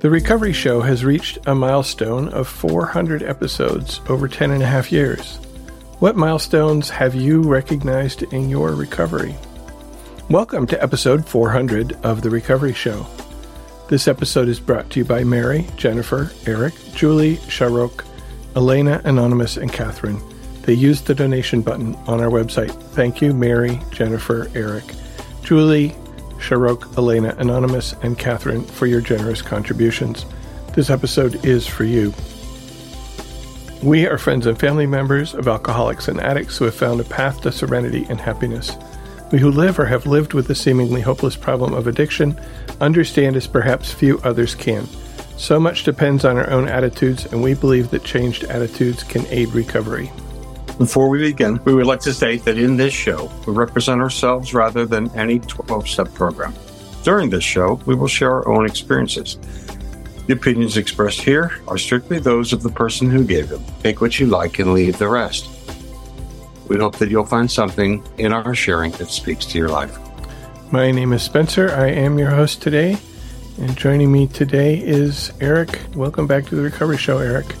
The Recovery Show has reached a milestone of 400 episodes over 10 and a half years. What milestones have you recognized in your recovery? Welcome to episode 400 of The Recovery Show. This episode is brought to you by Mary, Jennifer, Eric, Julie, Sharok, Elena, Anonymous, and Catherine. They used the donation button on our website. Thank you, Mary, Jennifer, Eric, Julie, Sharok, Elena, Anonymous, and Catherine for your generous contributions. This episode is for you. We are friends and family members of alcoholics and addicts who have found a path to serenity and happiness. We who live or have lived with the seemingly hopeless problem of addiction understand as perhaps few others can. So much depends on our own attitudes, and we believe that changed attitudes can aid recovery. Before we begin, we would like to state that in this show, we represent ourselves rather than any 12 step program. During this show, we will share our own experiences. The opinions expressed here are strictly those of the person who gave them. Take what you like and leave the rest. We hope that you'll find something in our sharing that speaks to your life. My name is Spencer. I am your host today. And joining me today is Eric. Welcome back to the Recovery Show, Eric.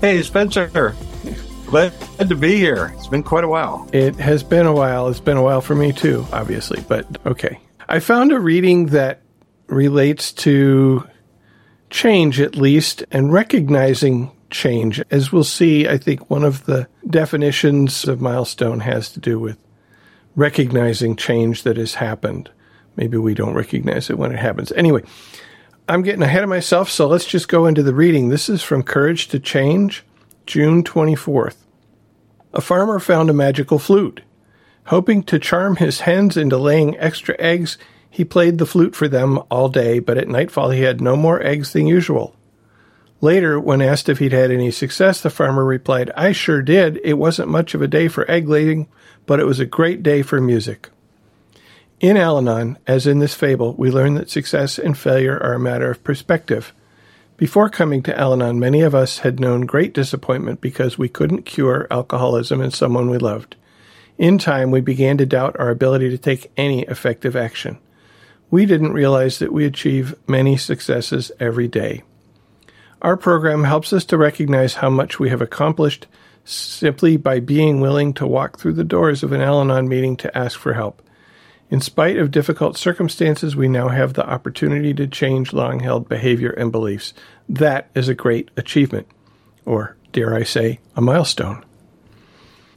Hey, Spencer. Glad to be here. It's been quite a while. It has been a while. It's been a while for me too, obviously, but okay. I found a reading that relates to change, at least, and recognizing change. As we'll see, I think one of the definitions of milestone has to do with recognizing change that has happened. Maybe we don't recognize it when it happens. Anyway, I'm getting ahead of myself, so let's just go into the reading. This is from Courage to Change June 24th. A farmer found a magical flute. Hoping to charm his hens into laying extra eggs, he played the flute for them all day, but at nightfall he had no more eggs than usual. Later, when asked if he'd had any success, the farmer replied, I sure did. It wasn't much of a day for egg laying, but it was a great day for music. In Al Anon, as in this fable, we learn that success and failure are a matter of perspective. Before coming to Al Anon, many of us had known great disappointment because we couldn't cure alcoholism in someone we loved. In time, we began to doubt our ability to take any effective action. We didn't realize that we achieve many successes every day. Our program helps us to recognize how much we have accomplished simply by being willing to walk through the doors of an Al Anon meeting to ask for help. In spite of difficult circumstances, we now have the opportunity to change long held behavior and beliefs. That is a great achievement, or dare I say, a milestone.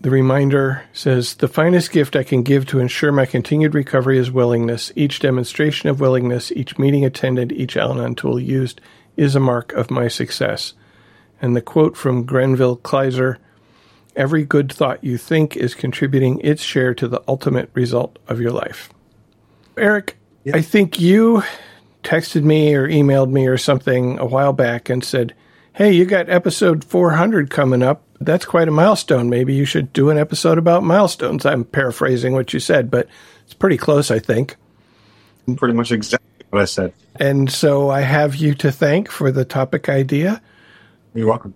The reminder says The finest gift I can give to ensure my continued recovery is willingness. Each demonstration of willingness, each meeting attended, each Al Anon tool used is a mark of my success. And the quote from Grenville Kleiser Every good thought you think is contributing its share to the ultimate result of your life. Eric, yep. I think you texted me or emailed me or something a while back and said, Hey, you got episode 400 coming up. That's quite a milestone. Maybe you should do an episode about milestones. I'm paraphrasing what you said, but it's pretty close, I think. Pretty much exactly what I said. And so I have you to thank for the topic idea. You're welcome.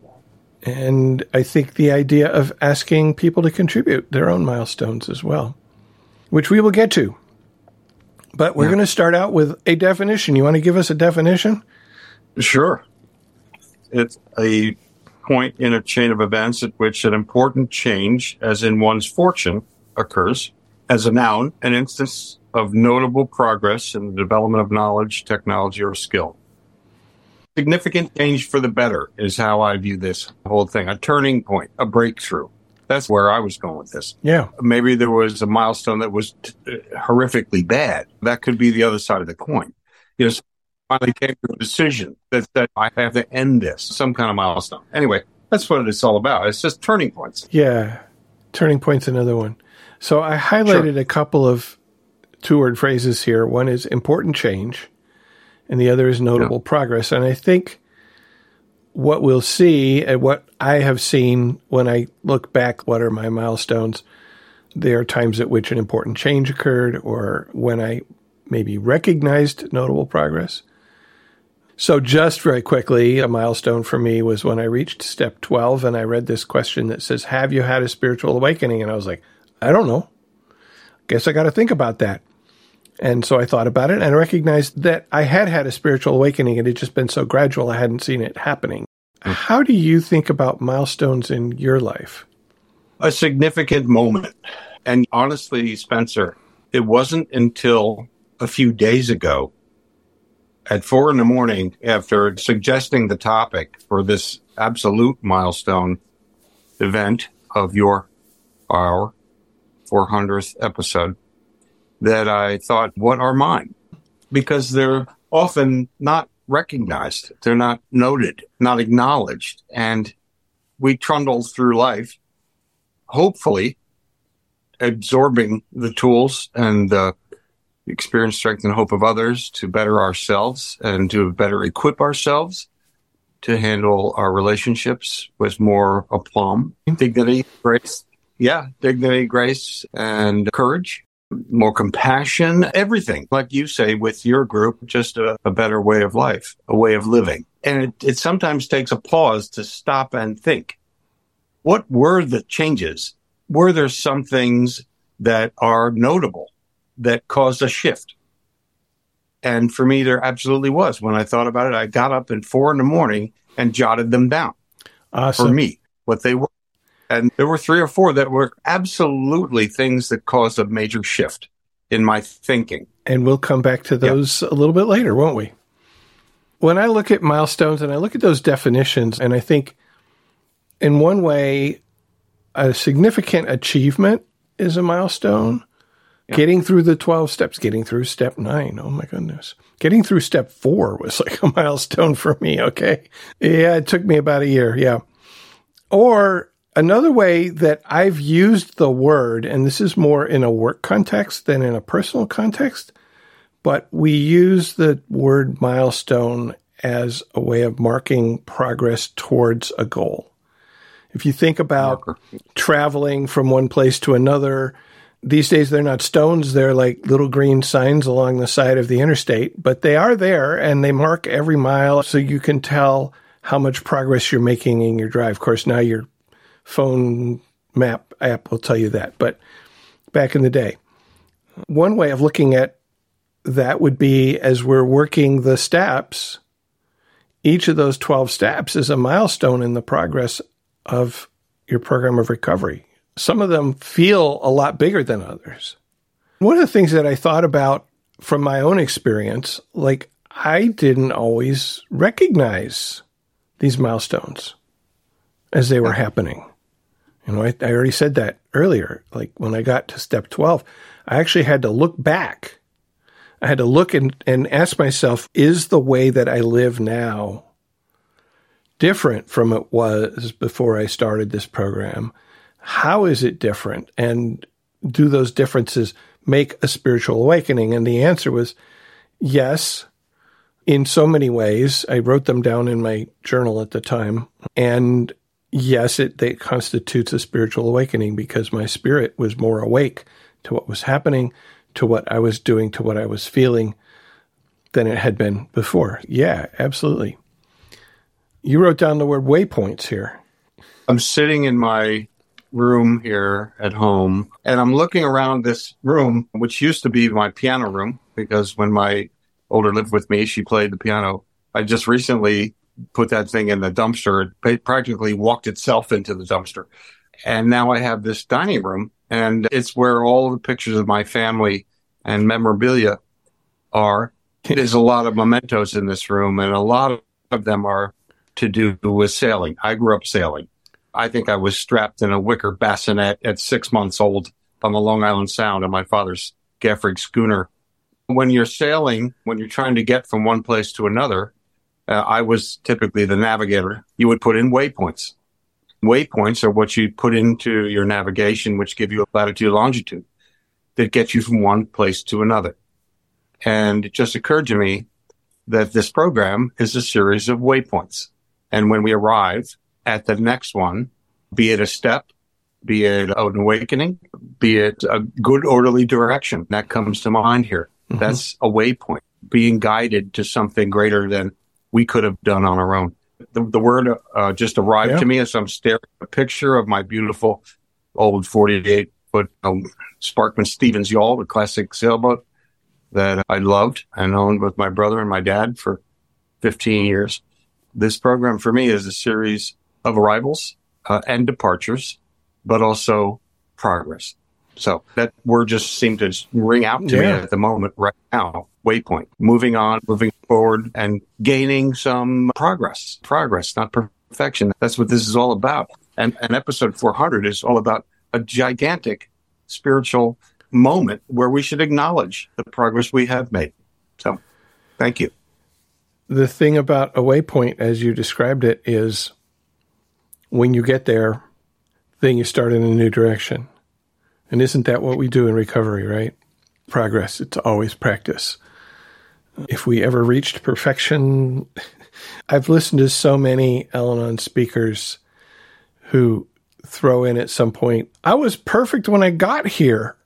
And I think the idea of asking people to contribute their own milestones as well, which we will get to. But we're yeah. going to start out with a definition. You want to give us a definition? Sure. It's a point in a chain of events at which an important change, as in one's fortune, occurs. As a noun, an instance of notable progress in the development of knowledge, technology, or skill significant change for the better is how I view this whole thing. A turning point, a breakthrough. That's where I was going with this. Yeah. Maybe there was a milestone that was t- horrifically bad. That could be the other side of the coin. You know, finally came to a decision that said, I have to end this, some kind of milestone. Anyway, that's what it's all about. It's just turning points. Yeah. Turning point's another one. So I highlighted sure. a couple of two word phrases here. One is important change and the other is notable yeah. progress. And I think what we'll see and what I have seen when I look back, what are my milestones? There are times at which an important change occurred or when I maybe recognized notable progress. So, just very quickly, a milestone for me was when I reached step 12 and I read this question that says, Have you had a spiritual awakening? And I was like, I don't know. Guess I got to think about that. And so I thought about it and I recognized that I had had a spiritual awakening. And it had just been so gradual, I hadn't seen it happening. Hmm. How do you think about milestones in your life? A significant moment. And honestly, Spencer, it wasn't until a few days ago at four in the morning after suggesting the topic for this absolute milestone event of your our 400th episode that I thought, what are mine? Because they're often not recognized. They're not noted, not acknowledged. And we trundle through life, hopefully absorbing the tools and the experience, strength, and hope of others to better ourselves and to better equip ourselves to handle our relationships with more aplomb, dignity, grace. Yeah, dignity, grace, and courage more compassion, everything, like you say, with your group, just a, a better way of life, a way of living. And it, it sometimes takes a pause to stop and think. What were the changes? Were there some things that are notable that caused a shift? And for me, there absolutely was. When I thought about it, I got up at four in the morning and jotted them down awesome. for me, what they were. And there were three or four that were absolutely things that caused a major shift in my thinking. And we'll come back to those yep. a little bit later, won't we? When I look at milestones and I look at those definitions, and I think in one way, a significant achievement is a milestone. Yep. Getting through the 12 steps, getting through step nine. Oh my goodness. Getting through step four was like a milestone for me. Okay. Yeah. It took me about a year. Yeah. Or Another way that I've used the word, and this is more in a work context than in a personal context, but we use the word milestone as a way of marking progress towards a goal. If you think about Marker. traveling from one place to another, these days they're not stones, they're like little green signs along the side of the interstate, but they are there and they mark every mile so you can tell how much progress you're making in your drive. Of course, now you're phone map app will tell you that. But back in the day, one way of looking at that would be as we're working the steps, each of those 12 steps is a milestone in the progress of your program of recovery. Some of them feel a lot bigger than others. One of the things that I thought about from my own experience, like I didn't always recognize these milestones as they were happening. You know, I, I already said that earlier. Like when I got to step 12, I actually had to look back. I had to look and, and ask myself, is the way that I live now different from it was before I started this program? How is it different? And do those differences make a spiritual awakening? And the answer was yes, in so many ways. I wrote them down in my journal at the time. And yes, it, it constitutes a spiritual awakening because my spirit was more awake to what was happening, to what I was doing, to what I was feeling than it had been before. Yeah, absolutely. You wrote down the word waypoints here. I'm sitting in my room here at home and I'm looking around this room, which used to be my piano room because when my older lived with me, she played the piano. I just recently put that thing in the dumpster. It practically walked itself into the dumpster. And now I have this dining room and it's where all the pictures of my family and memorabilia are. There's a lot of mementos in this room and a lot of them are to do with sailing. I grew up sailing. I think I was strapped in a wicker bassinet at six months old on the Long Island Sound on my father's gaff schooner. When you're sailing, when you're trying to get from one place to another, uh, I was typically the navigator. You would put in waypoints. Waypoints are what you put into your navigation, which give you a latitude, longitude that gets you from one place to another. And it just occurred to me that this program is a series of waypoints. And when we arrive at the next one, be it a step, be it an awakening, be it a good orderly direction, that comes to mind here. Mm-hmm. That's a waypoint, being guided to something greater than we could have done on our own. The, the word uh, just arrived yeah. to me as I'm staring at a picture of my beautiful old 48 foot um, Sparkman Stephens yawl, the classic sailboat. that I loved and owned with my brother and my dad for 15 years. This program for me is a series of arrivals uh, and departures, but also progress. So that word just seemed to ring out to yeah. me at the moment right now. Waypoint, moving on, moving forward and gaining some progress, progress, not perfection. That's what this is all about. And, and episode 400 is all about a gigantic spiritual moment where we should acknowledge the progress we have made. So thank you. The thing about a waypoint, as you described it, is when you get there, then you start in a new direction. And isn't that what we do in recovery, right? Progress, it's always practice. If we ever reached perfection, I've listened to so many Al speakers who throw in at some point, I was perfect when I got here.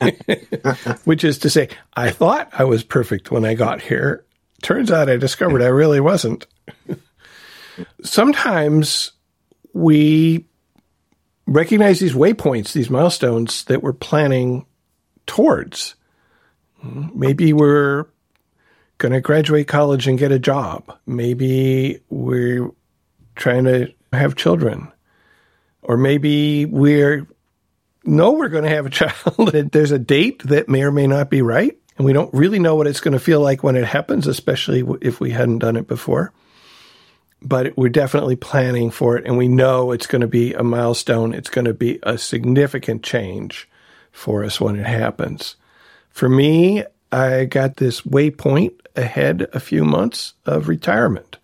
Which is to say, I thought I was perfect when I got here. Turns out I discovered I really wasn't. Sometimes we recognize these waypoints, these milestones that we're planning towards. Maybe we're going to graduate college and get a job. Maybe we're trying to have children. Or maybe we're know we're going to have a child. There's a date that may or may not be right. And we don't really know what it's going to feel like when it happens, especially if we hadn't done it before but we're definitely planning for it, and we know it's going to be a milestone. It's going to be a significant change for us when it happens. For me, I got this waypoint ahead a few months of retirement.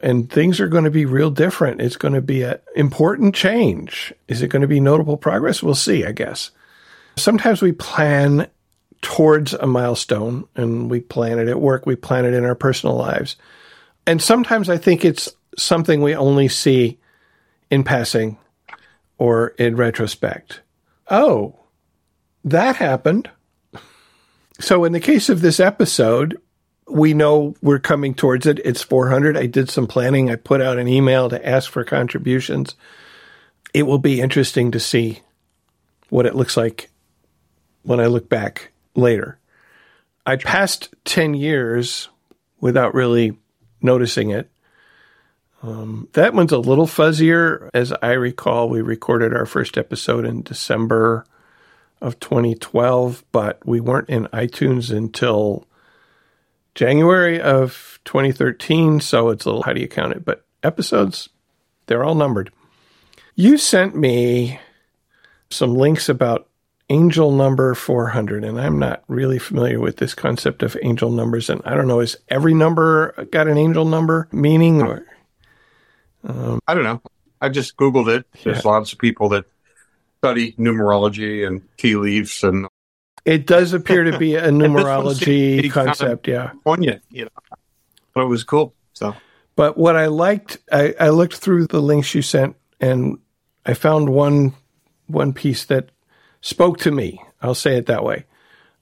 And things are going to be real different. It's going to be an important change. Is it going to be notable progress? We'll see, I guess. Sometimes we plan towards a milestone and we plan it at work, we plan it in our personal lives and sometimes I think it's something we only see in passing or in retrospect. Oh, that happened. So, in the case of this episode, we know we're coming towards it. It's 400. I did some planning. I put out an email to ask for contributions. It will be interesting to see what it looks like when I look back later. I passed 10 years without really noticing it. Um, that one's a little fuzzier. As I recall, we recorded our first episode in December of 2012, but we weren't in iTunes until January of 2013. So it's a little, how do you count it? But episodes, they're all numbered. You sent me some links about angel number 400 and i'm not really familiar with this concept of angel numbers and i don't know is every number got an angel number meaning or? Um, i don't know. I just googled it. There's yeah. lots of people that study numerology and tea leaves and it does appear to be a numerology concept kind of yeah. poignant you know. But it was cool so. But what i liked I, I looked through the links you sent and i found one one piece that spoke to me. I'll say it that way.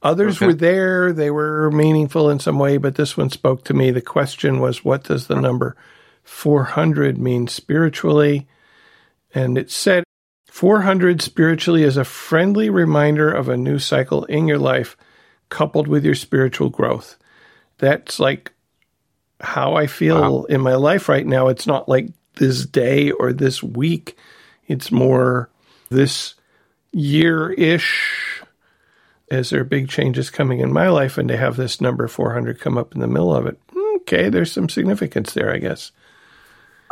Others okay. were there, they were meaningful in some way, but this one spoke to me. The question was, what does the number 400 mean spiritually? And it said, 400 spiritually is a friendly reminder of a new cycle in your life, coupled with your spiritual growth. That's like how I feel wow. in my life right now. It's not like this day or this week, it's more this year ish as there are big changes coming in my life and to have this number 400 come up in the middle of it. Okay there's some significance there i guess.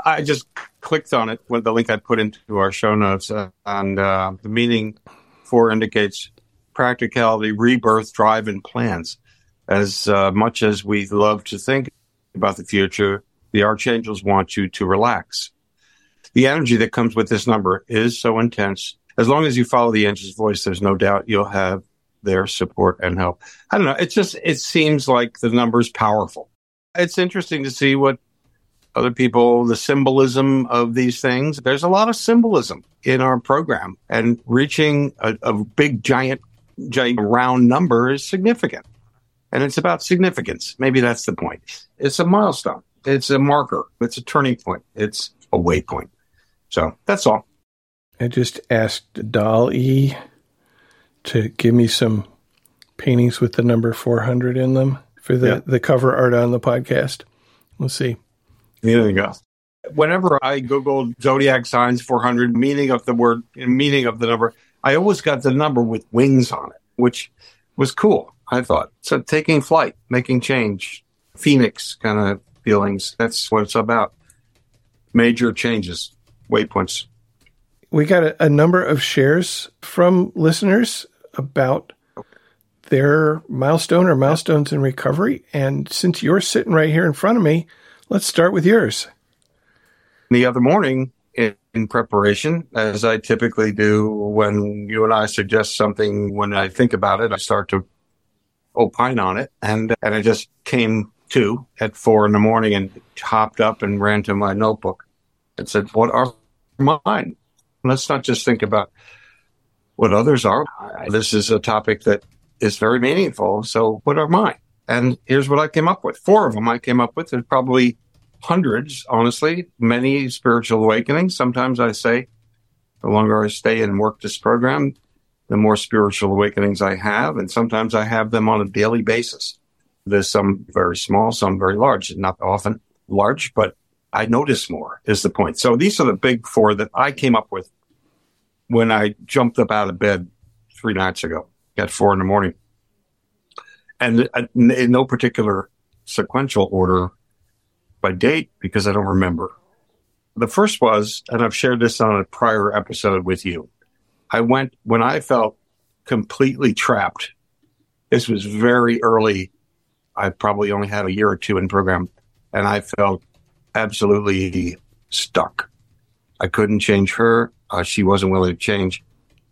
I just clicked on it with the link i put into our show notes uh, and uh, the meaning for indicates practicality rebirth drive and plans. As uh, much as we love to think about the future the archangels want you to relax. The energy that comes with this number is so intense as long as you follow the angel's voice, there's no doubt you'll have their support and help. I don't know. It's just, it seems like the number's powerful. It's interesting to see what other people, the symbolism of these things. There's a lot of symbolism in our program, and reaching a, a big, giant, giant round number is significant. And it's about significance. Maybe that's the point. It's a milestone. It's a marker. It's a turning point. It's a waypoint. So that's all. I just asked DALL-E to give me some paintings with the number 400 in them for the, Yeah. the cover art on the podcast. We'll see. There you go. Whenever I Googled zodiac signs 400, meaning of the word, meaning of the number, I always got the number with wings on it, which was cool. I thought so. Taking flight, making change, phoenix kind of feelings. That's what it's about. Major changes, waypoints. We got a, a number of shares from listeners about their milestone or milestones in recovery. And since you're sitting right here in front of me, let's start with yours. the other morning in, in preparation, as I typically do when you and I suggest something, when I think about it, I start to opine on it. And, and I just came to at four in the morning and hopped up and ran to my notebook and said, what are mine? Let's not just think about what others are. This is a topic that is very meaningful. So what are mine? And here's what I came up with. Four of them I came up with. There's probably hundreds, honestly, many spiritual awakenings. Sometimes I say, the longer I stay and work this program, the more spiritual awakenings I have. And sometimes I have them on a daily basis. There's some very small, some very large, not often large, but I notice more is the point. So these are the big four that I came up with when I jumped up out of bed three nights ago at four in the morning. And uh, in no particular sequential order, by date because I don't remember. The first was, and I've shared this on a prior episode with you. I went when I felt completely trapped. This was very early. I probably only had a year or two in program and I felt absolutely stuck. I couldn't change her. Uh, she wasn't willing to change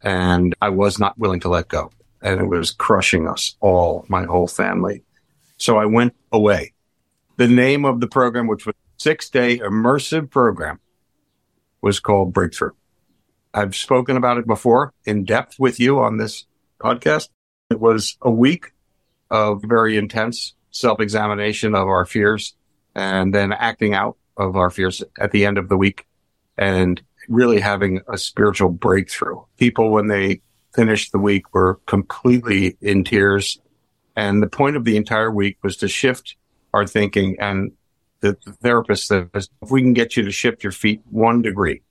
and I was not willing to let go. And it was crushing us all, my whole family. So I went away the name of the program, which was six day immersive program, was called Breakthrough. I've spoken about it before in depth with you on this podcast. It was a week of very intense self examination of our fears and then acting out of our fears at the end of the week and really having a spiritual breakthrough. People, when they finished the week, were completely in tears. And the point of the entire week was to shift our thinking. And the, the therapist says, if we can get you to shift your feet one degree,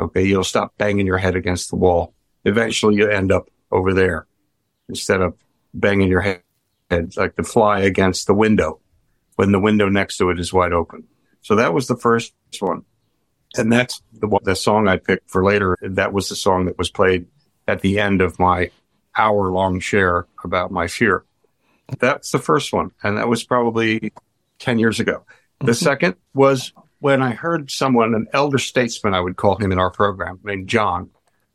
okay, you'll stop banging your head against the wall. Eventually you end up over there instead of banging your head like the fly against the window when the window next to it is wide open. So that was the first one. And that's the, the song I picked for later. That was the song that was played at the end of my hour long share about my fear. That's the first one. And that was probably 10 years ago. The second was when I heard someone, an elder statesman, I would call him in our program, named John.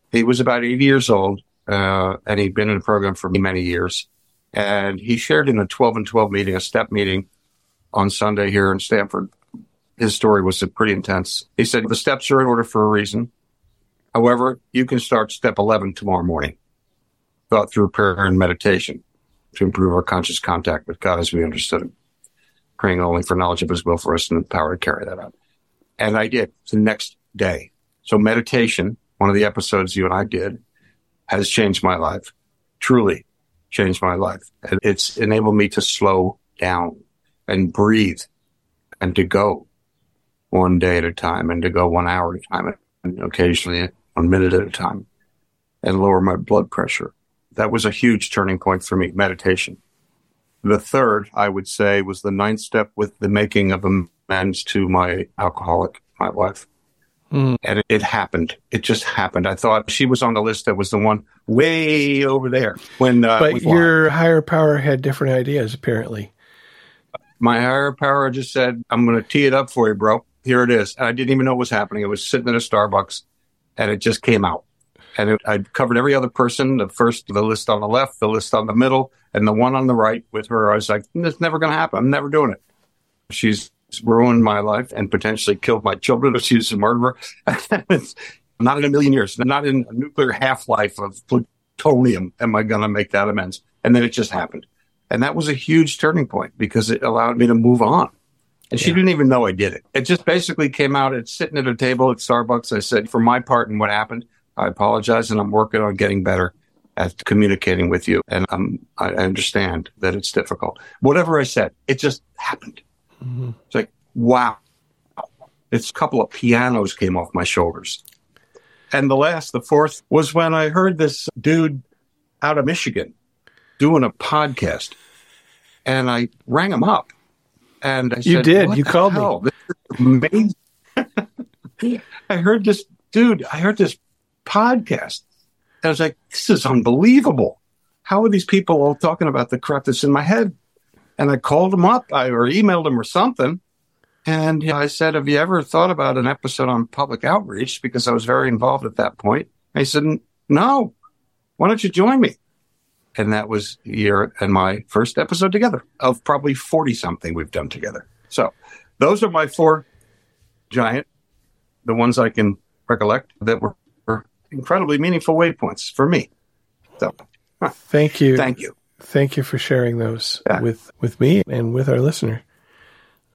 He was about 80 years old, uh, and he'd been in the program for many years. And he shared in a 12 and 12 meeting, a step meeting on Sunday here in Stamford. His story was pretty intense. He said, the steps are in order for a reason. However, you can start step 11 tomorrow morning, thought through prayer and meditation to improve our conscious contact with God as we understood Him, praying only for knowledge of His will for us and the power to carry that out. And I did the next day. So meditation, one of the episodes you and I did, has changed my life, truly changed my life. And it's enabled me to slow down and breathe and to go one day at a time and to go one hour at a time and occasionally one minute at a time and lower my blood pressure. That was a huge turning point for me, meditation. The third, I would say, was the ninth step with the making of amends to my alcoholic, my wife. Hmm. And it, it happened. It just happened. I thought she was on the list that was the one way over there when, uh, But your higher power had different ideas, apparently. My higher power just said, I'm going to tee it up for you, bro. Here it is. And I didn't even know what was happening. It was sitting in a Starbucks and it just came out. And it, I covered every other person, the first, the list on the left, the list on the middle, and the one on the right with her. I was like, it's never going to happen. I'm never doing it. She's ruined my life and potentially killed my children she's a murderer. Not in a million years, not in a nuclear half life of plutonium am I going to make that amends. And then it just happened. And that was a huge turning point because it allowed me to move on. And she Yeah. didn't even know I did it. It just basically came out. It's sitting at a table at Starbucks. I said, for my part in what happened, I apologize and I'm working on getting better. at communicating with you. And um, I understand that it's difficult. Whatever I said, it just happened. Mm-hmm. It's like, wow. It's a couple of pianos came off my shoulders. And the last, the fourth, was when I heard this dude out of Michigan doing a podcast. And I rang him up. And I said, You did. You called hell? me. Amazing. I heard this dude, I heard this podcast. And I was like, this is unbelievable. How are these people all talking about the crap that's in my head? And I called him up I, or emailed him or something. And I said, Have you ever thought about an episode on public outreach? Because I was very involved at that point. And he said, No, why don't you join me? And that was your and my first episode together of probably 40 something we've done together. So those are my four giant, the ones I can recollect that were, were incredibly meaningful waypoints for me. So huh. thank you. Thank you. Thank you for sharing those yeah. with, with me and with our listener.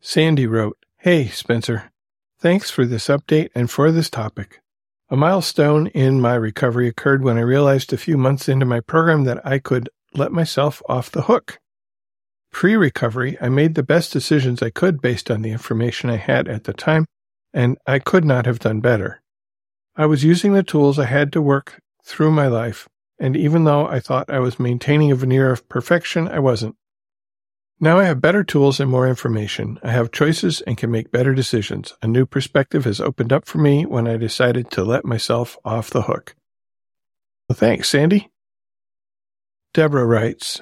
Sandy wrote, Hey, Spencer. Thanks for this update and for this topic. A milestone in my recovery occurred when I realized a few months into my program that I could let myself off the hook. Pre recovery, I made the best decisions I could based on the information I had at the time, and I could not have done better. I was using the tools I had to work through my life, and even though I thought I was maintaining a veneer of perfection, I wasn't. Now I have better tools and more information. I have choices and can make better decisions. A new perspective has opened up for me when I decided to let myself off the hook. Well, thanks, Sandy. Deborah writes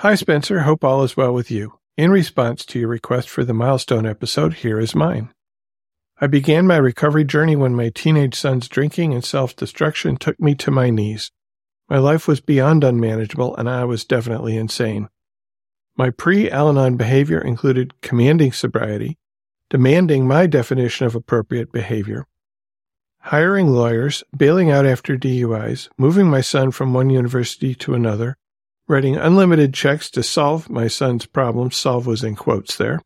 Hi, Spencer. Hope all is well with you. In response to your request for the milestone episode, here is mine. I began my recovery journey when my teenage son's drinking and self destruction took me to my knees. My life was beyond unmanageable, and I was definitely insane. My pre Al Anon behavior included commanding sobriety, demanding my definition of appropriate behavior, hiring lawyers, bailing out after DUIs, moving my son from one university to another, writing unlimited checks to solve my son's problems, solve was in quotes there,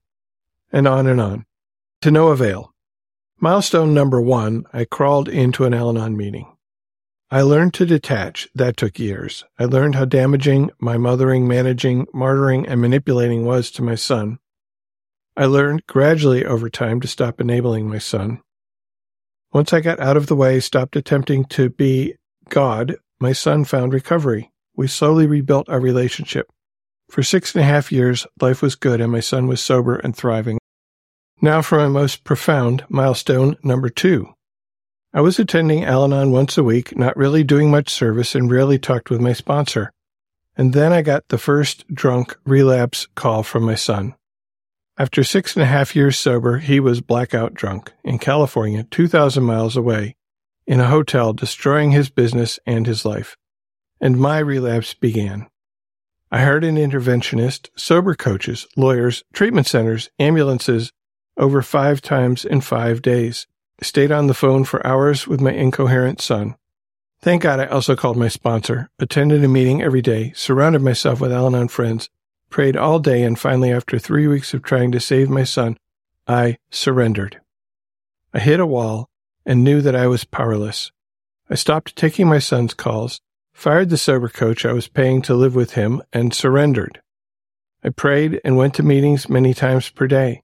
and on and on. To no avail. Milestone number one, I crawled into an Al Anon meeting. I learned to detach. That took years. I learned how damaging my mothering, managing, martyring, and manipulating was to my son. I learned gradually over time to stop enabling my son. Once I got out of the way, stopped attempting to be God, my son found recovery. We slowly rebuilt our relationship. For six and a half years, life was good and my son was sober and thriving. Now for my most profound milestone number two. I was attending Al Anon once a week, not really doing much service, and rarely talked with my sponsor. And then I got the first drunk relapse call from my son. After six and a half years sober, he was blackout drunk in California, 2,000 miles away, in a hotel, destroying his business and his life. And my relapse began. I hired an interventionist, sober coaches, lawyers, treatment centers, ambulances, over five times in five days stayed on the phone for hours with my incoherent son. Thank God I also called my sponsor, attended a meeting every day, surrounded myself with Al Anon friends, prayed all day, and finally, after three weeks of trying to save my son, I surrendered. I hit a wall and knew that I was powerless. I stopped taking my son's calls, fired the sober coach I was paying to live with him, and surrendered. I prayed and went to meetings many times per day.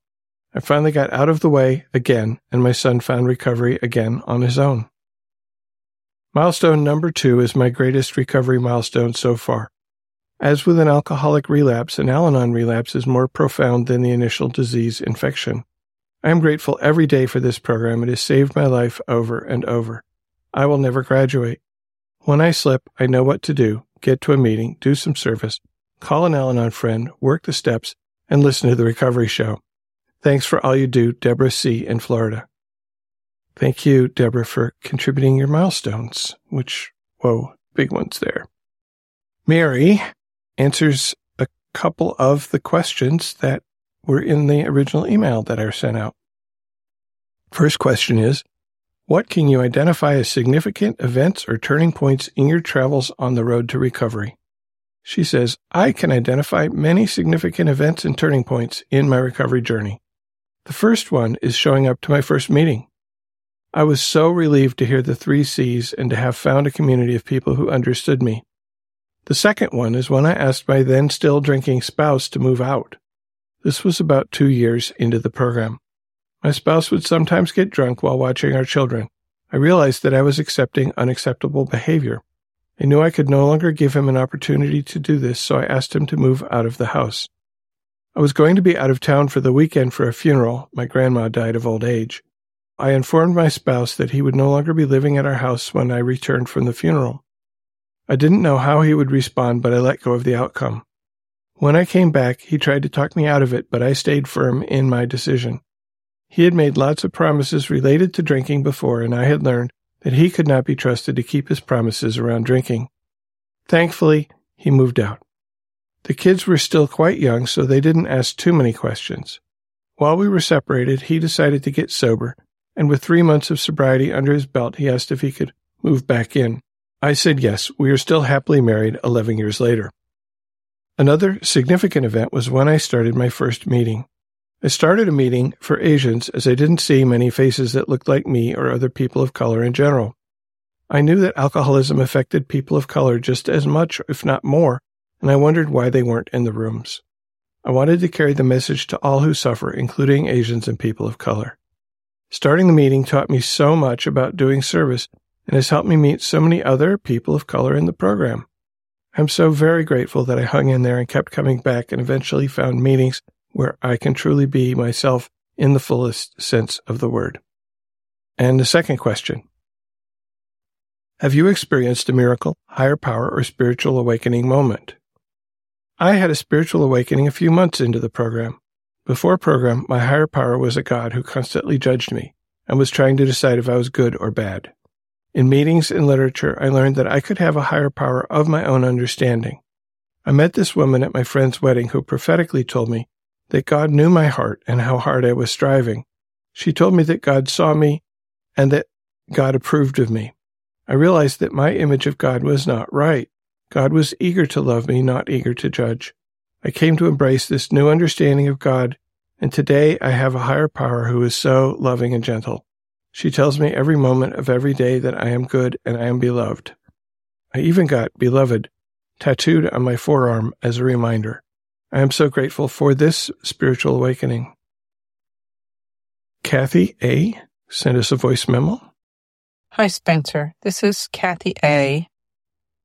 I finally got out of the way again, and my son found recovery again on his own. Milestone number two is my greatest recovery milestone so far. As with an alcoholic relapse, an Al Anon relapse is more profound than the initial disease infection. I am grateful every day for this program. It has saved my life over and over. I will never graduate. When I slip, I know what to do get to a meeting, do some service, call an Al Anon friend, work the steps, and listen to the recovery show. Thanks for all you do, Deborah C. in Florida. Thank you, Deborah, for contributing your milestones, which, whoa, big ones there. Mary answers a couple of the questions that were in the original email that I sent out. First question is, what can you identify as significant events or turning points in your travels on the road to recovery? She says, I can identify many significant events and turning points in my recovery journey. The first one is showing up to my first meeting. I was so relieved to hear the three C's and to have found a community of people who understood me. The second one is when I asked my then still drinking spouse to move out. This was about two years into the program. My spouse would sometimes get drunk while watching our children. I realized that I was accepting unacceptable behavior. I knew I could no longer give him an opportunity to do this, so I asked him to move out of the house. I was going to be out of town for the weekend for a funeral. My grandma died of old age. I informed my spouse that he would no longer be living at our house when I returned from the funeral. I didn't know how he would respond, but I let go of the outcome. When I came back, he tried to talk me out of it, but I stayed firm in my decision. He had made lots of promises related to drinking before, and I had learned that he could not be trusted to keep his promises around drinking. Thankfully, he moved out. The kids were still quite young, so they didn't ask too many questions. While we were separated, he decided to get sober, and with three months of sobriety under his belt, he asked if he could move back in. I said yes. We are still happily married 11 years later. Another significant event was when I started my first meeting. I started a meeting for Asians as I didn't see many faces that looked like me or other people of color in general. I knew that alcoholism affected people of color just as much, if not more, and I wondered why they weren't in the rooms. I wanted to carry the message to all who suffer, including Asians and people of color. Starting the meeting taught me so much about doing service and has helped me meet so many other people of color in the program. I'm so very grateful that I hung in there and kept coming back and eventually found meetings where I can truly be myself in the fullest sense of the word. And the second question Have you experienced a miracle, higher power, or spiritual awakening moment? I had a spiritual awakening a few months into the program. Before program, my higher power was a God who constantly judged me and was trying to decide if I was good or bad. In meetings and literature, I learned that I could have a higher power of my own understanding. I met this woman at my friend's wedding who prophetically told me that God knew my heart and how hard I was striving. She told me that God saw me and that God approved of me. I realized that my image of God was not right. God was eager to love me, not eager to judge. I came to embrace this new understanding of God, and today I have a higher power who is so loving and gentle. She tells me every moment of every day that I am good and I am beloved. I even got beloved tattooed on my forearm as a reminder. I am so grateful for this spiritual awakening. Kathy A. sent us a voice memo. Hi, Spencer. This is Kathy A.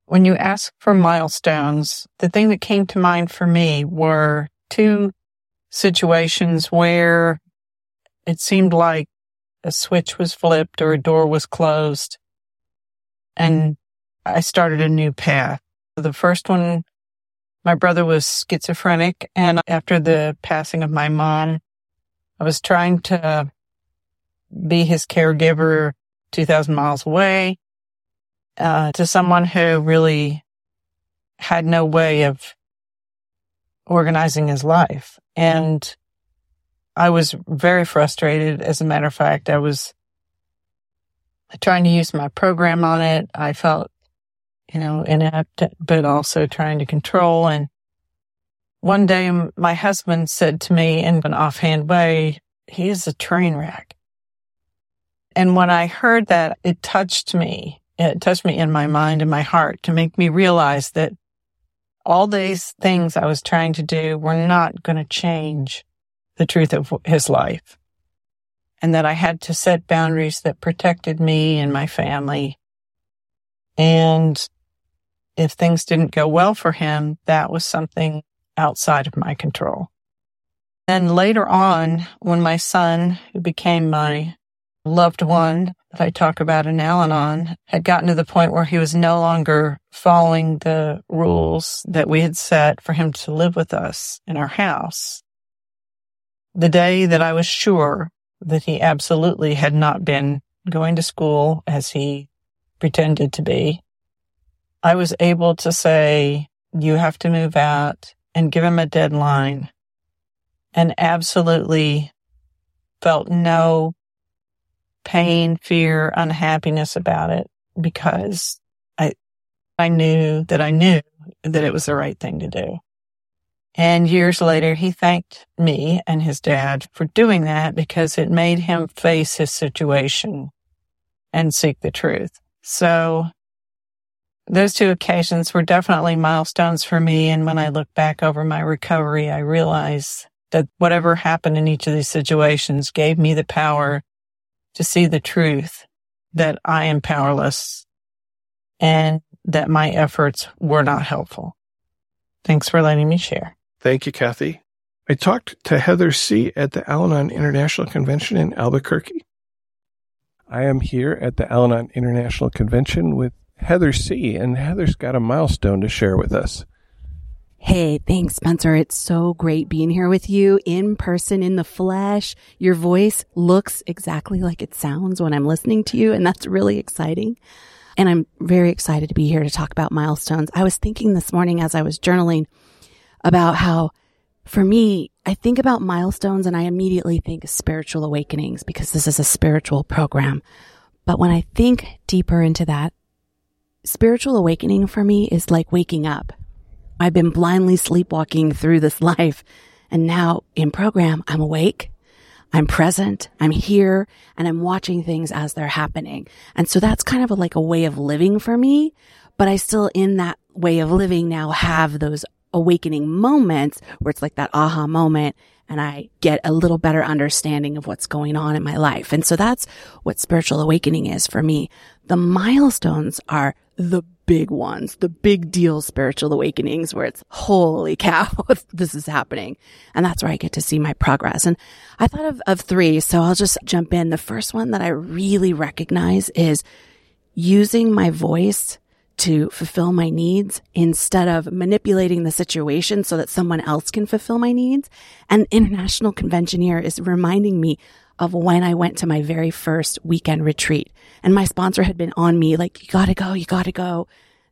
When you ask for milestones, the thing that came to mind for me were two situations where it seemed like a switch was flipped or a door was closed and I started a new path. The first one, my brother was schizophrenic and after the passing of my mom, I was trying to be his caregiver 2000 miles away uh, to someone who really had no way of organizing his life. And I was very frustrated. As a matter of fact, I was trying to use my program on it. I felt, you know, inept, but also trying to control. And one day my husband said to me in an offhand way, he is a train wreck. And when I heard that, it touched me it touched me in my mind and my heart to make me realize that all these things I was trying to do were not going to change the truth of his life. And that I had to set boundaries that protected me and my family. And if things didn't go well for him, that was something outside of my control. Then later on, when my son, who became my loved one that I talk about in Al Anon had gotten to the point where he was no longer following the rules that we had set for him to live with us in our house. The day that I was sure that he absolutely had not been going to school as he pretended to be, I was able to say, you have to move out and give him a deadline and absolutely felt no pain, fear, unhappiness about it because I, I knew that I knew that it was the right thing to do. And years later, he thanked me and his dad for doing that because it made him face his situation and seek the truth. So those two occasions were definitely milestones for me. And when I look back over my recovery, I realize that whatever happened in each of these situations gave me the power to see the truth that I am powerless and that my efforts were not helpful. Thanks for letting me share. Thank you, Kathy. I talked to Heather C. at the Al Anon International Convention in Albuquerque. I am here at the Al Anon International Convention with Heather C., and Heather's got a milestone to share with us. Hey, thanks, Spencer. It's so great being here with you in person, in the flesh. Your voice looks exactly like it sounds when I'm listening to you, and that's really exciting. And I'm very excited to be here to talk about milestones. I was thinking this morning as I was journaling about how, for me, I think about milestones and I immediately think spiritual awakenings because this is a spiritual program. But when I think deeper into that, spiritual awakening for me is like waking up. I've been blindly sleepwalking through this life. And now in program, I'm awake. I'm present. I'm here and I'm watching things as they're happening. And so that's kind of a, like a way of living for me. But I still in that way of living now have those awakening moments where it's like that aha moment and I get a little better understanding of what's going on in my life. And so that's what spiritual awakening is for me. The milestones are the big ones, the big deal spiritual awakenings where it's holy cow, this is happening. And that's where I get to see my progress. And I thought of, of three. So I'll just jump in. The first one that I really recognize is using my voice to fulfill my needs instead of manipulating the situation so that someone else can fulfill my needs. And International Convention here is reminding me of when I went to my very first weekend retreat. And my sponsor had been on me, like, you gotta go, you gotta go.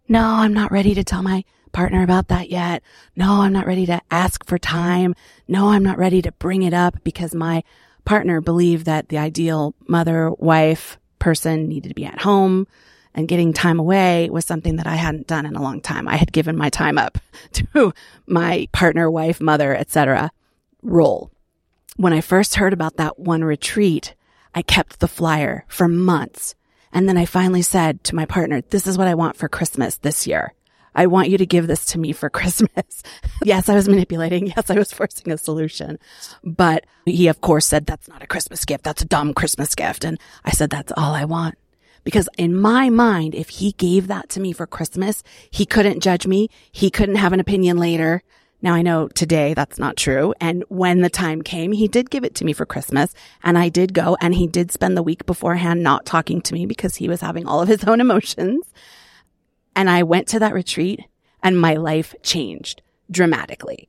No, I'm not ready to tell my partner about that yet. No, I'm not ready to ask for time. No, I'm not ready to bring it up because my partner believed that the ideal mother, wife, person needed to be at home and getting time away was something that I hadn't done in a long time. I had given my time up to my partner, wife, mother, etc. role when I first heard about that one retreat, I kept the flyer for months. And then I finally said to my partner, this is what I want for Christmas this year. I want you to give this to me for Christmas. yes, I was manipulating. Yes, I was forcing a solution. But he, of course, said, that's not a Christmas gift. That's a dumb Christmas gift. And I said, that's all I want. Because in my mind, if he gave that to me for Christmas, he couldn't judge me. He couldn't have an opinion later. Now I know today that's not true. And when the time came, he did give it to me for Christmas and I did go and he did spend the week beforehand not talking to me because he was having all of his own emotions. And I went to that retreat and my life changed dramatically.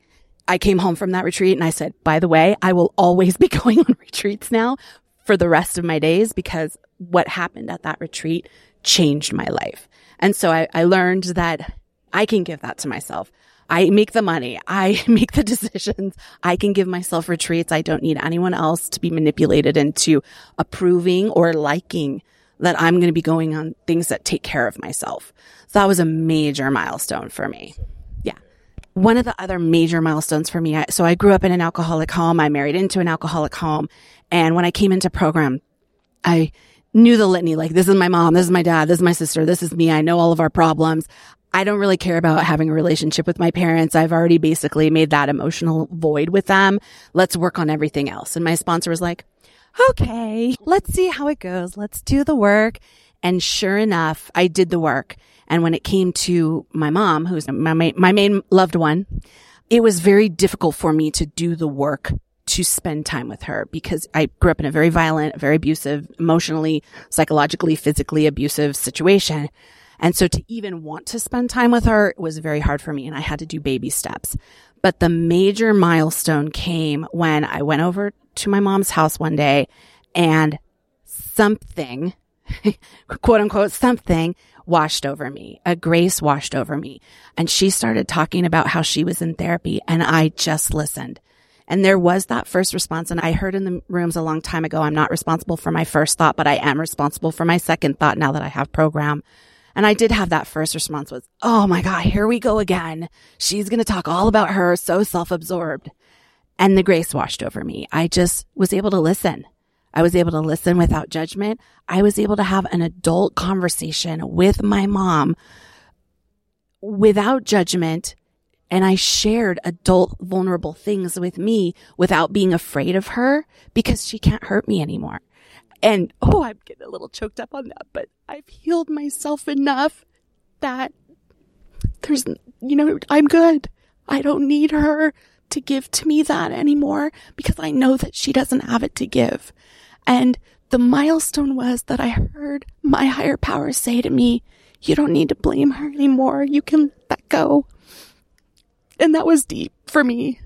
I came home from that retreat and I said, by the way, I will always be going on retreats now for the rest of my days because what happened at that retreat changed my life. And so I, I learned that I can give that to myself. I make the money. I make the decisions. I can give myself retreats. I don't need anyone else to be manipulated into approving or liking that I'm going to be going on things that take care of myself. So that was a major milestone for me. Yeah. One of the other major milestones for me. I, so I grew up in an alcoholic home. I married into an alcoholic home. And when I came into program, I knew the litany, like this is my mom, this is my dad, this is my sister, this is me. I know all of our problems. I don't really care about having a relationship with my parents. I've already basically made that emotional void with them. Let's work on everything else. And my sponsor was like, okay, let's see how it goes. Let's do the work. And sure enough, I did the work. And when it came to my mom, who's my, my main loved one, it was very difficult for me to do the work to spend time with her because I grew up in a very violent, very abusive, emotionally, psychologically, physically abusive situation. And so to even want to spend time with her was very hard for me and I had to do baby steps. But the major milestone came when I went over to my mom's house one day and something, quote unquote, something washed over me. A grace washed over me. And she started talking about how she was in therapy and I just listened. And there was that first response. And I heard in the rooms a long time ago, I'm not responsible for my first thought, but I am responsible for my second thought now that I have program. And I did have that first response was, Oh my God, here we go again. She's going to talk all about her, so self-absorbed. And the grace washed over me. I just was able to listen. I was able to listen without judgment. I was able to have an adult conversation with my mom without judgment. And I shared adult vulnerable things with me without being afraid of her because she can't hurt me anymore. And oh, I'm getting a little choked up on that, but I've healed myself enough that there's, you know, I'm good. I don't need her to give to me that anymore because I know that she doesn't have it to give. And the milestone was that I heard my higher power say to me, you don't need to blame her anymore. You can let go. And that was deep for me.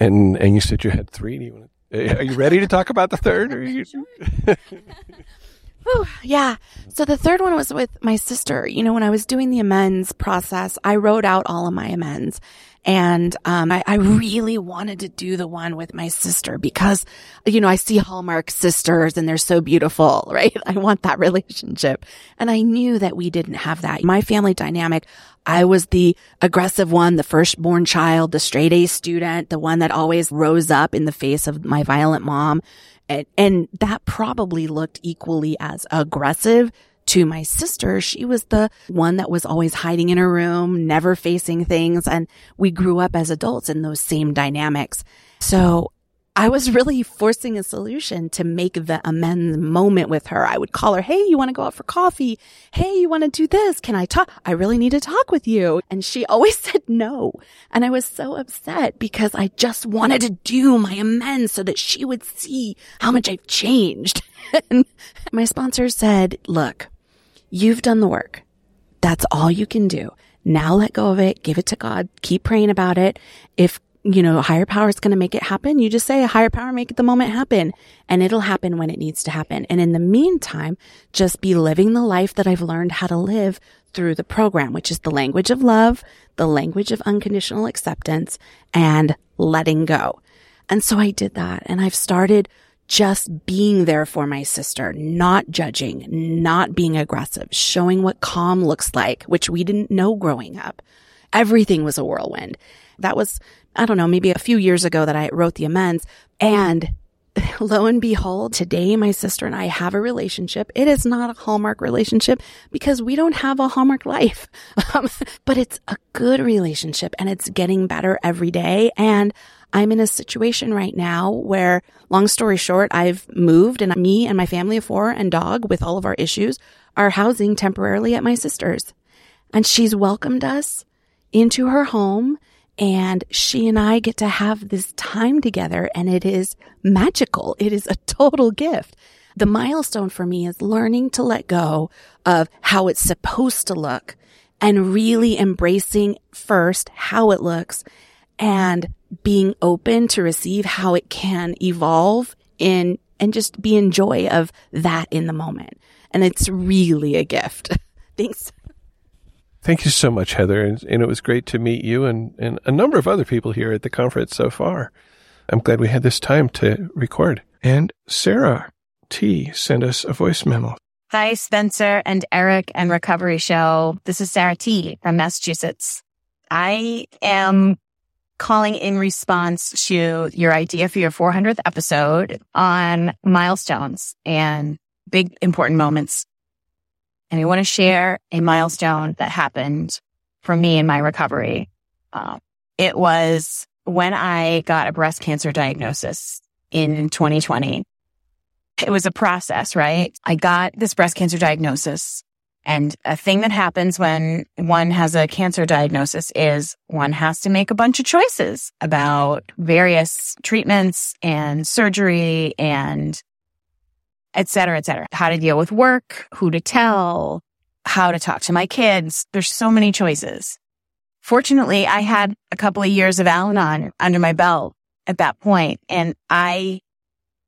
And and you said you had three. Do you want to, are you ready to talk about the third? Or you... Whew, yeah. So the third one was with my sister. You know, when I was doing the amends process, I wrote out all of my amends. And um, I, I, really wanted to do the one with my sister because, you know, I see Hallmark sisters and they're so beautiful, right? I want that relationship. And I knew that we didn't have that. My family dynamic, I was the aggressive one, the firstborn child, the straight A student, the one that always rose up in the face of my violent mom. And, and that probably looked equally as aggressive to my sister. She was the one that was always hiding in her room, never facing things. And we grew up as adults in those same dynamics. So I was really forcing a solution to make the amends moment with her. I would call her, Hey, you want to go out for coffee? Hey, you want to do this? Can I talk? I really need to talk with you. And she always said no. And I was so upset because I just wanted to do my amends so that she would see how much I've changed. and my sponsor said, look, you've done the work. That's all you can do. Now let go of it. Give it to God. Keep praying about it. If you know, higher power is going to make it happen. You just say a higher power, make the moment happen and it'll happen when it needs to happen. And in the meantime, just be living the life that I've learned how to live through the program, which is the language of love, the language of unconditional acceptance and letting go. And so I did that and I've started just being there for my sister, not judging, not being aggressive, showing what calm looks like, which we didn't know growing up. Everything was a whirlwind. That was I don't know, maybe a few years ago that I wrote the amends. And lo and behold, today my sister and I have a relationship. It is not a Hallmark relationship because we don't have a Hallmark life. Um, but it's a good relationship and it's getting better every day. And I'm in a situation right now where, long story short, I've moved and me and my family of four and dog with all of our issues are housing temporarily at my sister's. And she's welcomed us into her home and she and I get to have this time together and it is magical. It is a total gift. The milestone for me is learning to let go of how it's supposed to look and really embracing first how it looks and being open to receive how it can evolve in and just be in joy of that in the moment. And it's really a gift. Thanks. Thank you so much, Heather. And, and, it was great to meet you and, and a number of other people here at the conference so far. I'm glad we had this time to record. And Sarah T sent us a voice memo. Hi, Spencer and Eric and Recovery Show. This is Sarah T from Massachusetts. I am calling in response to your idea for your 400th episode on milestones and big important moments and I want to share a milestone that happened for me in my recovery. Um, it was when I got a breast cancer diagnosis in 2020. It was a process, right? I got this breast cancer diagnosis and a thing that happens when one has a cancer diagnosis is one has to make a bunch of choices about various treatments and surgery and et cetera, et cetera. How to deal with work, who to tell, how to talk to my kids. There's so many choices. Fortunately, I had a couple of years of Al Anon under my belt at that point, and I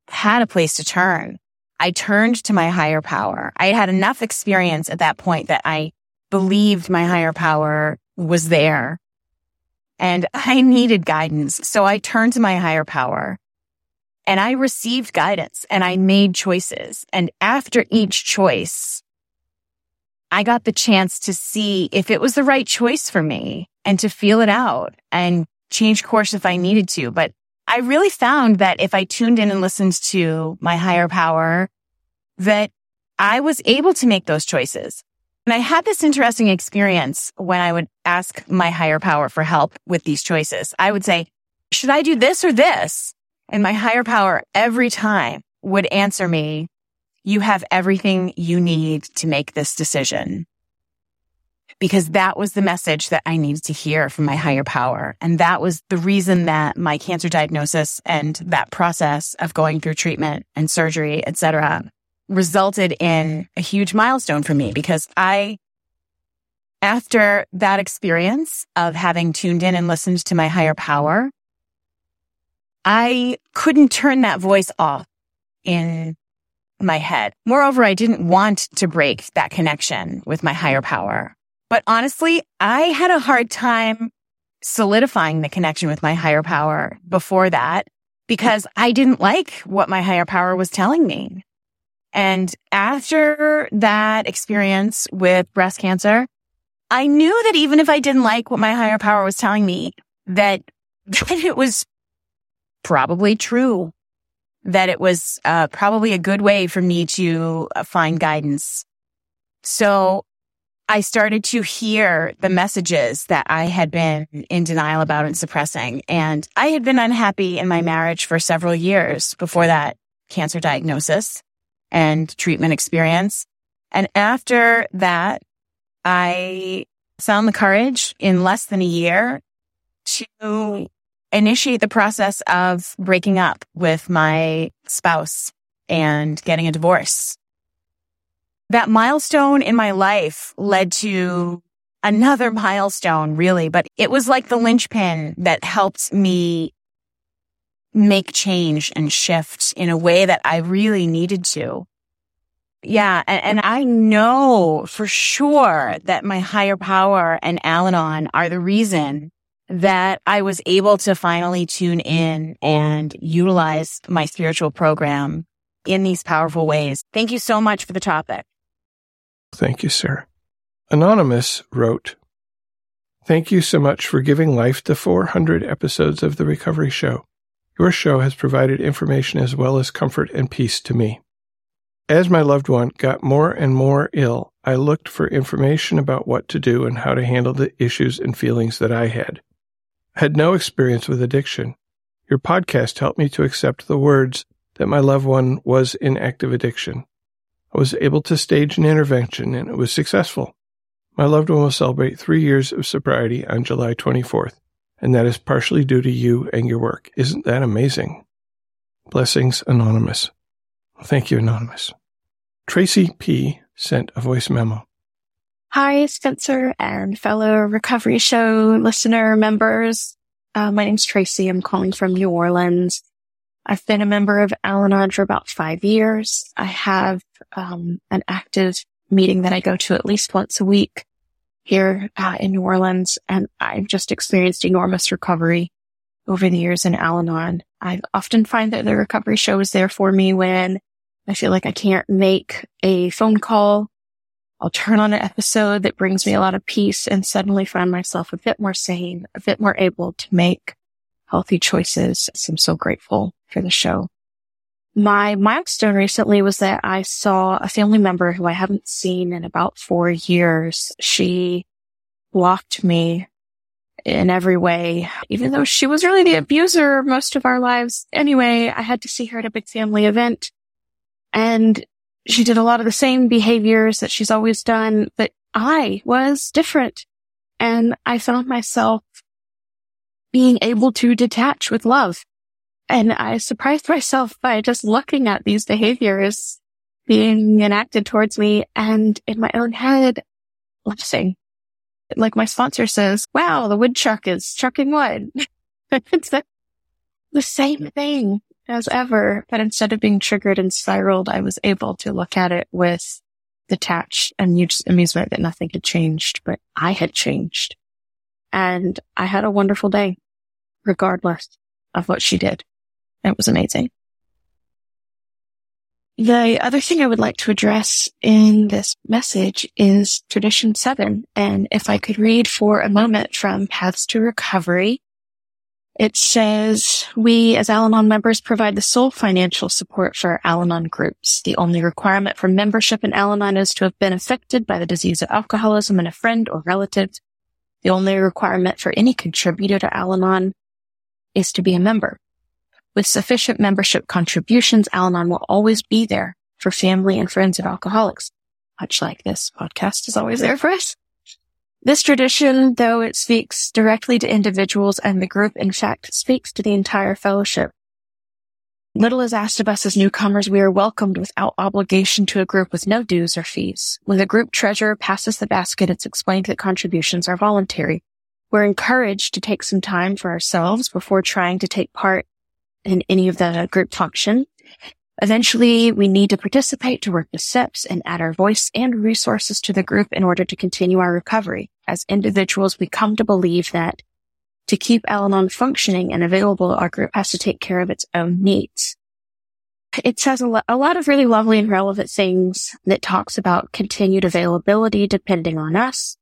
had a place to turn. I turned to my higher power. I had enough experience at that point that I believed my higher power was there and I needed guidance. So I turned to my higher power and I received guidance and I made choices. And after each choice, I got the chance to see if it was the right choice for me and to feel it out and change course if I needed to. But I really found that if I tuned in and listened to my higher power, that I was able to make those choices. And I had this interesting experience when I would ask my higher power for help with these choices. I would say, should I do this or this? And my higher power every time would answer me, you have everything you need to make this decision. Because that was the message that I needed to hear from my higher power. And that was the reason that my cancer diagnosis and that process of going through treatment and surgery, et cetera, resulted in a huge milestone for me because I, after that experience of having tuned in and listened to my higher power, I couldn't turn that voice off in my head. Moreover, I didn't want to break that connection with my higher power. But honestly, I had a hard time solidifying the connection with my higher power before that because I didn't like what my higher power was telling me. And after that experience with breast cancer, I knew that even if I didn't like what my higher power was telling me, that, that it was probably true, that it was uh, probably a good way for me to uh, find guidance. So I started to hear the messages that I had been in denial about and suppressing. And I had been unhappy in my marriage for several years before that cancer diagnosis and treatment experience. And after that, I found the courage in less than a year to initiate the process of breaking up with my spouse and getting a divorce. That milestone in my life led to another milestone, really, but it was like the linchpin that helped me make change and shift in a way that I really needed to. Yeah. And, and, I know for sure that my higher power and Al Anon are the reason that I was able to finally tune in and utilize my spiritual program in these powerful ways. Thank you so much for the topic. Thank you, sir. Anonymous wrote, Thank you so much for giving life to 400 episodes of The Recovery Show. Your show has provided information as well as comfort and peace to me. As my loved one got more and more ill, I looked for information about what to do and how to handle the issues and feelings that I had. Had no experience with addiction. Your podcast helped me to accept the words that my loved one was in active addiction. I was able to stage an intervention and it was successful. My loved one will celebrate three years of sobriety on July 24th, and that is partially due to you and your work. Isn't that amazing? Blessings, Anonymous. Thank you, Anonymous. Tracy P. sent a voice memo. Hi, Spencer and fellow Recovery Show listener members. Uh, my name's Tracy. I'm calling from New Orleans. I've been a member of Al-Anon for about five years. I have um, an active meeting that I go to at least once a week here uh, in New Orleans, and I've just experienced enormous recovery over the years in Al-Anon. I often find that the recovery show is there for me when I feel like I can't make a phone call. I'll turn on an episode that brings me a lot of peace and suddenly find myself a bit more sane, a bit more able to make healthy choices. So I'm so grateful for the show. My milestone recently was that I saw a family member who I haven't seen in about four years. She blocked me in every way, even though she was really the abuser most of our lives. Anyway, I had to see her at a big family event and she did a lot of the same behaviors that she's always done, but I was different. And I found myself being able to detach with love. And I surprised myself by just looking at these behaviors being enacted towards me and in my own head laughing. Like my sponsor says, wow, the woodchuck is chucking wood. it's the, the same thing as ever. But instead of being triggered and spiraled, I was able to look at it with detached and just amusement that nothing had changed, but I had changed. And I had a wonderful day, regardless of what she did. It was amazing. The other thing I would like to address in this message is tradition seven. And if I could read for a moment from Paths to Recovery, It says, we as Al-Anon members provide the sole financial support for Al-Anon groups. The only requirement for membership in Al-Anon is to have been affected by the disease of alcoholism in a friend or relative. The only requirement for any contributor to Al-Anon is to be a member. With sufficient membership contributions, Al-Anon will always be there for family and friends of alcoholics, much like this podcast is always there for us. This tradition, though it speaks directly to individuals and the group, in fact, speaks to the entire fellowship. Little is asked of us as newcomers. We are welcomed without obligation to a group with no dues or fees. When the group treasurer passes the basket, it's explained that contributions are voluntary. We're encouraged to take some time for ourselves before trying to take part in any of the group function. Eventually, we need to participate to work the steps and add our voice and resources to the group in order to continue our recovery. As individuals, we come to believe that to keep Al-Anon functioning and available, our group has to take care of its own needs. It says a, lo- a lot of really lovely and relevant things that talks about continued availability depending on us.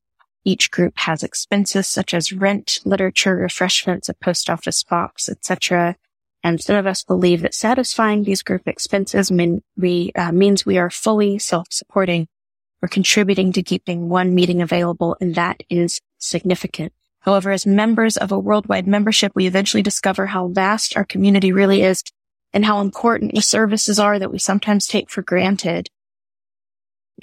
Each group has expenses such as rent, literature, refreshments, a post office box, etc. And some of us believe that satisfying these group expenses mean we, uh, means we are fully self-supporting or contributing to keeping one meeting available, and that is significant. However, as members of a worldwide membership, we eventually discover how vast our community really is and how important the services are that we sometimes take for granted.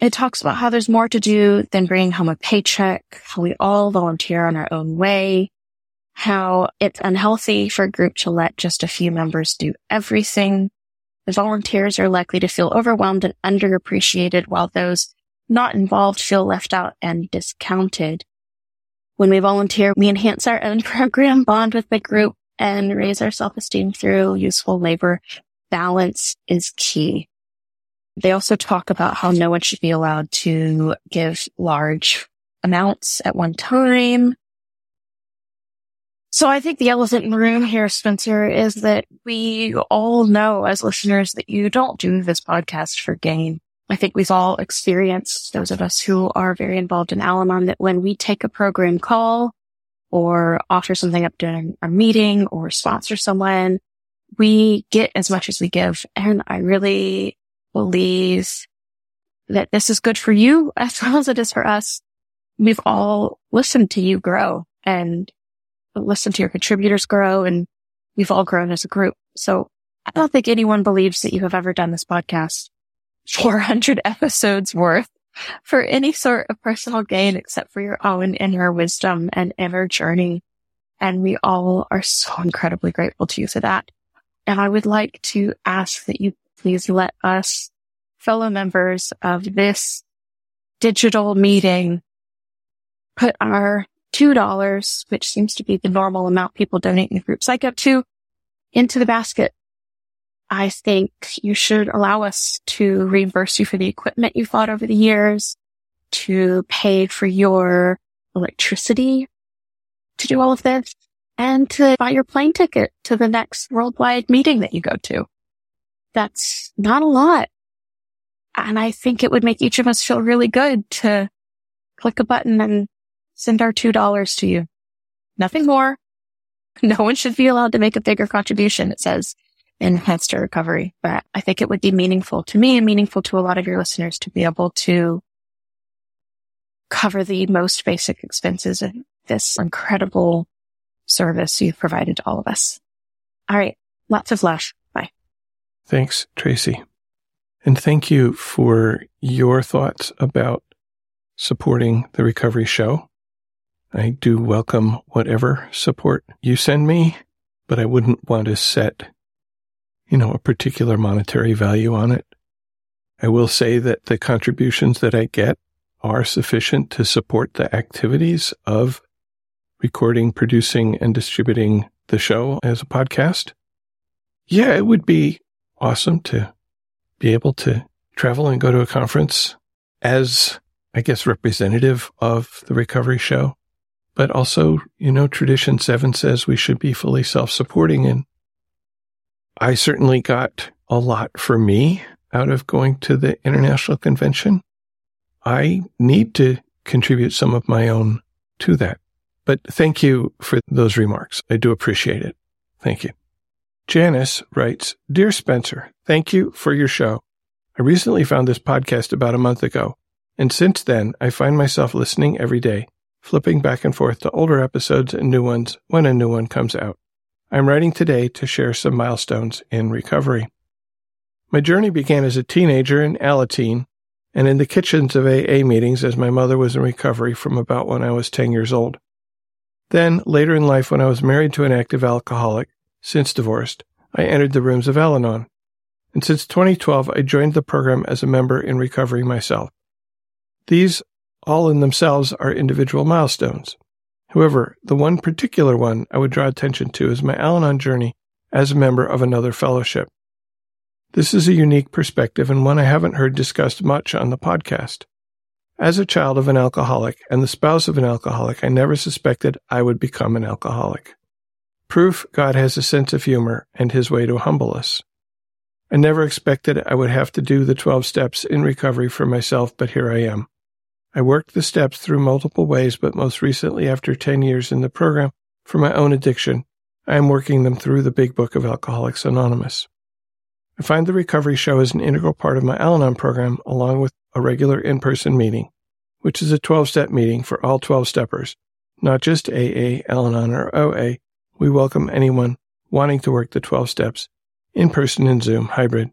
It talks about how there's more to do than bringing home a paycheck, how we all volunteer on our own way, how it's unhealthy for a group to let just a few members do everything. The volunteers are likely to feel overwhelmed and underappreciated while those not involved feel left out and discounted. When we volunteer, we enhance our own program, bond with the group, and raise our self-esteem through useful labor. Balance is key. They also talk about how no one should be allowed to give large amounts at one time. So I think the elephant in the room here, Spencer, is that we all know as listeners that you don't do this podcast for gain. I think we've all experienced, those of us who are very involved in Al-Anon, that when we take a program call or offer something up during our meeting or sponsor someone, we get as much as we give. And I really believe that this is good for you as well as it is for us. We've all listened to you grow and listened to your contributors grow and we've all grown as a group. So I don't think anyone believes that you have ever done this podcast 400 episodes worth for any sort of personal gain except for your own inner wisdom and inner journey. And we all are so incredibly grateful to you for that. And I would like to ask that you please let us fellow members of this digital meeting put our $2, which seems to be the normal amount people donate in the group psych up to, into the basket I think you should allow us to reimburse you for the equipment you've bought over the years, to pay for your electricity to do all of this, and to buy your plane ticket to the next worldwide meeting that you go to. That's not a lot. And I think it would make each of us feel really good to click a button and send our $2 to you. Nothing more. No one should be allowed to make a bigger contribution. It says enhanced to recovery. But I think it would be meaningful to me and meaningful to a lot of your listeners to be able to cover the most basic expenses of this incredible service you've provided to all of us. All right. Lots of love. Bye. Thanks, Tracy. And thank you for your thoughts about supporting the recovery show. I do welcome whatever support you send me, but I wouldn't want to set you know, a particular monetary value on it. I will say that the contributions that I get are sufficient to support the activities of recording, producing, and distributing the show as a podcast. Yeah, it would be awesome to be able to travel and go to a conference as, I guess, representative of the recovery show. But also, you know, tradition seven says we should be fully self-supporting and I certainly got a lot for me out of going to the international convention. I need to contribute some of my own to that. But thank you for those remarks. I do appreciate it. Thank you. Janice writes, Dear Spencer, thank you for your show. I recently found this podcast about a month ago, and since then I find myself listening every day, flipping back and forth to older episodes and new ones when a new one comes out. I'm writing today to share some milestones in recovery. My journey began as a teenager in Alateen and in the kitchens of AA meetings as my mother was in recovery from about when I was 10 years old. Then, later in life, when I was married to an active alcoholic, since divorced, I entered the rooms of Al Anon. And since 2012, I joined the program as a member in recovery myself. These, all in themselves, are individual milestones. However, the one particular one I would draw attention to is my Al Anon journey as a member of another fellowship. This is a unique perspective and one I haven't heard discussed much on the podcast. As a child of an alcoholic and the spouse of an alcoholic, I never suspected I would become an alcoholic. Proof God has a sense of humor and his way to humble us. I never expected I would have to do the 12 steps in recovery for myself, but here I am. I worked the steps through multiple ways, but most recently, after 10 years in the program for my own addiction, I am working them through the big book of Alcoholics Anonymous. I find the recovery show is an integral part of my Al Anon program, along with a regular in person meeting, which is a 12 step meeting for all 12 steppers, not just AA, Al Anon, or OA. We welcome anyone wanting to work the 12 steps in person and Zoom hybrid.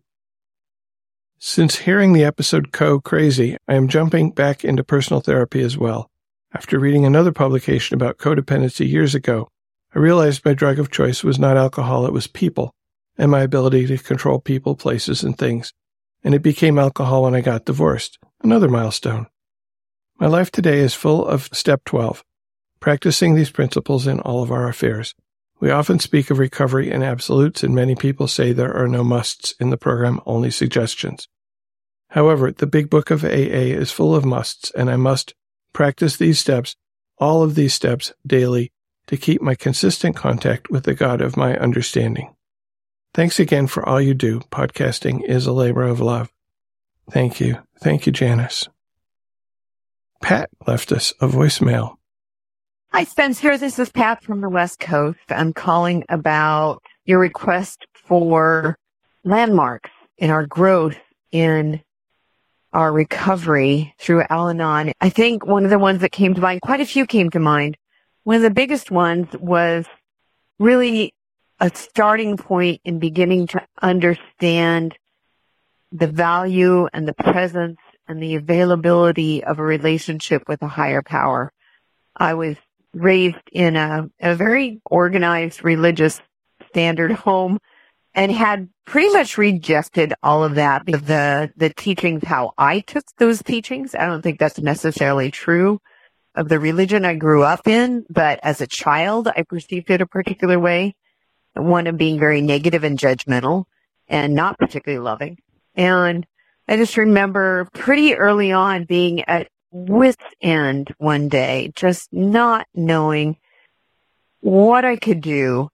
Since hearing the episode Co Crazy, I am jumping back into personal therapy as well. After reading another publication about codependency years ago, I realized my drug of choice was not alcohol, it was people and my ability to control people, places, and things. And it became alcohol when I got divorced, another milestone. My life today is full of step 12, practicing these principles in all of our affairs. We often speak of recovery in absolutes, and many people say there are no musts in the program, only suggestions. However, the big book of AA is full of musts, and I must practice these steps, all of these steps, daily to keep my consistent contact with the God of my understanding. Thanks again for all you do. Podcasting is a labor of love. Thank you. Thank you, Janice. Pat left us a voicemail. Hi, Spencer. This is Pat from the West Coast. I'm calling about your request for landmarks in our growth in our recovery through Al Anon. I think one of the ones that came to mind, quite a few came to mind. One of the biggest ones was really a starting point in beginning to understand the value and the presence and the availability of a relationship with a higher power. I was raised in a, a very organized religious standard home and had pretty much rejected all of that the the teachings how I took those teachings. I don't think that's necessarily true of the religion I grew up in, but as a child I perceived it a particular way one of being very negative and judgmental and not particularly loving. And I just remember pretty early on being at wit's end one day, just not knowing what I could do.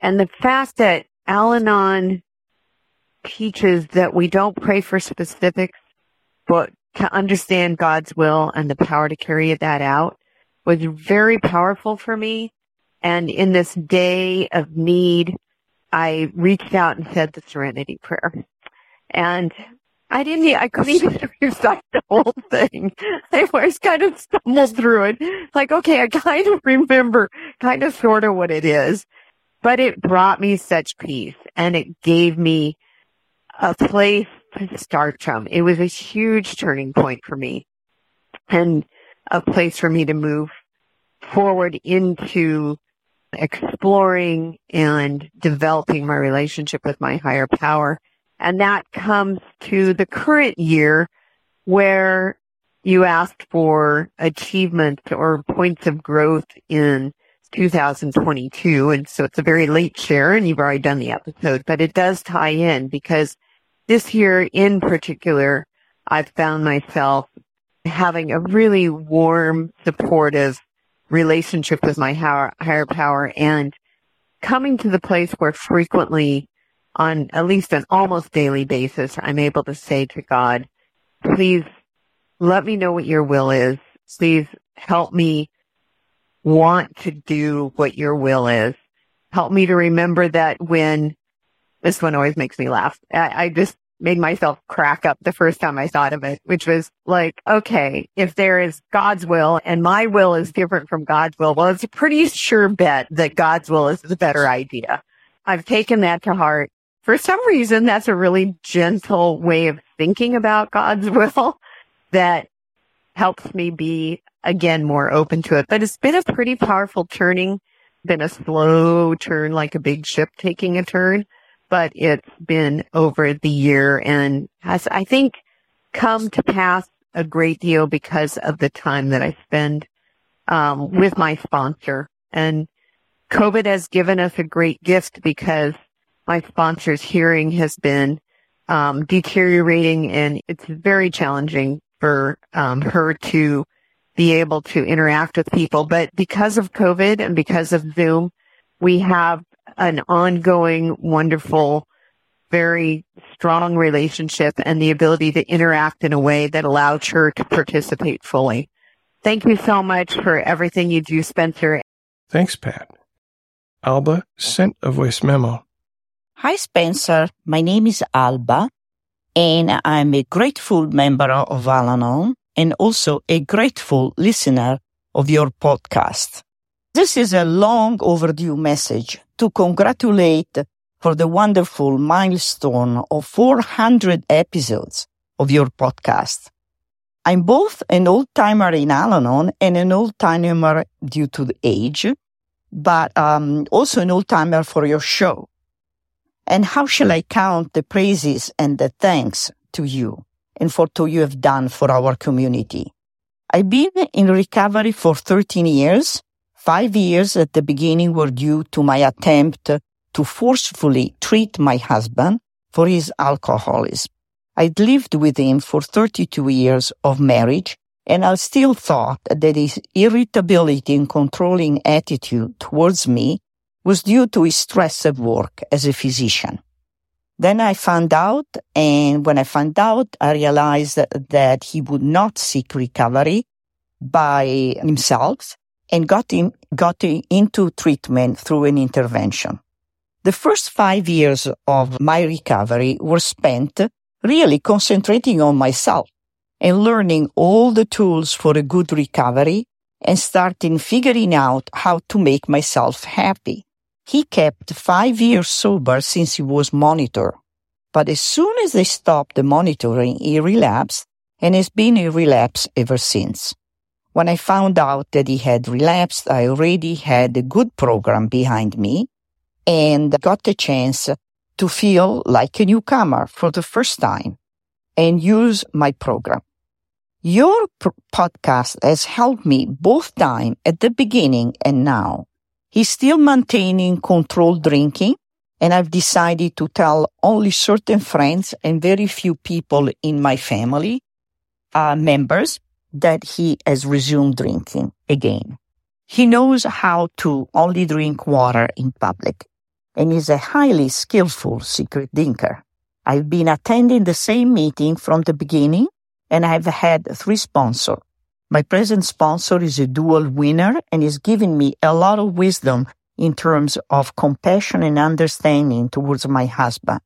And the fact that Al Anon teaches that we don't pray for specifics, but to understand God's will and the power to carry that out was very powerful for me. And in this day of need, I reached out and said the serenity prayer. And I didn't, I couldn't even recite the whole thing. I was kind of stumbled through it. Like, okay, I kind of remember kind of sort of what it is, but it brought me such peace and it gave me a place to start from. It was a huge turning point for me and a place for me to move forward into exploring and developing my relationship with my higher power. And that comes to the current year where you asked for achievements or points of growth in 2022. And so it's a very late share and you've already done the episode, but it does tie in because this year in particular, I've found myself having a really warm, supportive relationship with my higher, higher power and coming to the place where frequently on at least an almost daily basis, I'm able to say to God, please let me know what your will is. Please help me want to do what your will is. Help me to remember that when this one always makes me laugh. I, I just made myself crack up the first time I thought of it, which was like, okay, if there is God's will and my will is different from God's will, well, it's a pretty sure bet that God's will is the better idea. I've taken that to heart. For some reason, that's a really gentle way of thinking about God's will that helps me be again more open to it. But it's been a pretty powerful turning, been a slow turn, like a big ship taking a turn but it's been over the year and has, I think, come to pass a great deal because of the time that I spend um, with my sponsor. And COVID has given us a great gift because my sponsor's hearing has been um, deteriorating and it's very challenging for um, her to be able to interact with people. But because of COVID and because of Zoom, we have an ongoing, wonderful, very strong relationship and the ability to interact in a way that allows her to participate fully. Thank you so much for everything you do, Spencer. Thanks, Pat. Alba sent a voice memo. Hi, Spencer. My name is Alba, and I'm a grateful member of Al Anon and also a grateful listener of your podcast. This is a long overdue message to congratulate for the wonderful milestone of 400 episodes of your podcast. I'm both an old timer in Al Anon and an old timer due to the age, but um, also an old timer for your show. And how shall I count the praises and the thanks to you and for what you have done for our community? I've been in recovery for 13 years Five years at the beginning were due to my attempt to forcefully treat my husband for his alcoholism. I'd lived with him for 32 years of marriage, and I still thought that his irritability and controlling attitude towards me was due to his stress at work as a physician. Then I found out, and when I found out, I realized that he would not seek recovery by himself, and got him, got into treatment through an intervention. The first five years of my recovery were spent really concentrating on myself and learning all the tools for a good recovery and starting figuring out how to make myself happy. He kept five years sober since he was monitored. But as soon as they stopped the monitoring, he relapsed and has been in relapse ever since. When I found out that he had relapsed, I already had a good program behind me and got the chance to feel like a newcomer for the first time and use my program. Your pr- podcast has helped me both time at the beginning and now. He's still maintaining controlled drinking and I've decided to tell only certain friends and very few people in my family, uh, members that he has resumed drinking again. He knows how to only drink water in public and is a highly skillful secret drinker. I've been attending the same meeting from the beginning and I've had three sponsors. My present sponsor is a dual winner and is giving me a lot of wisdom in terms of compassion and understanding towards my husband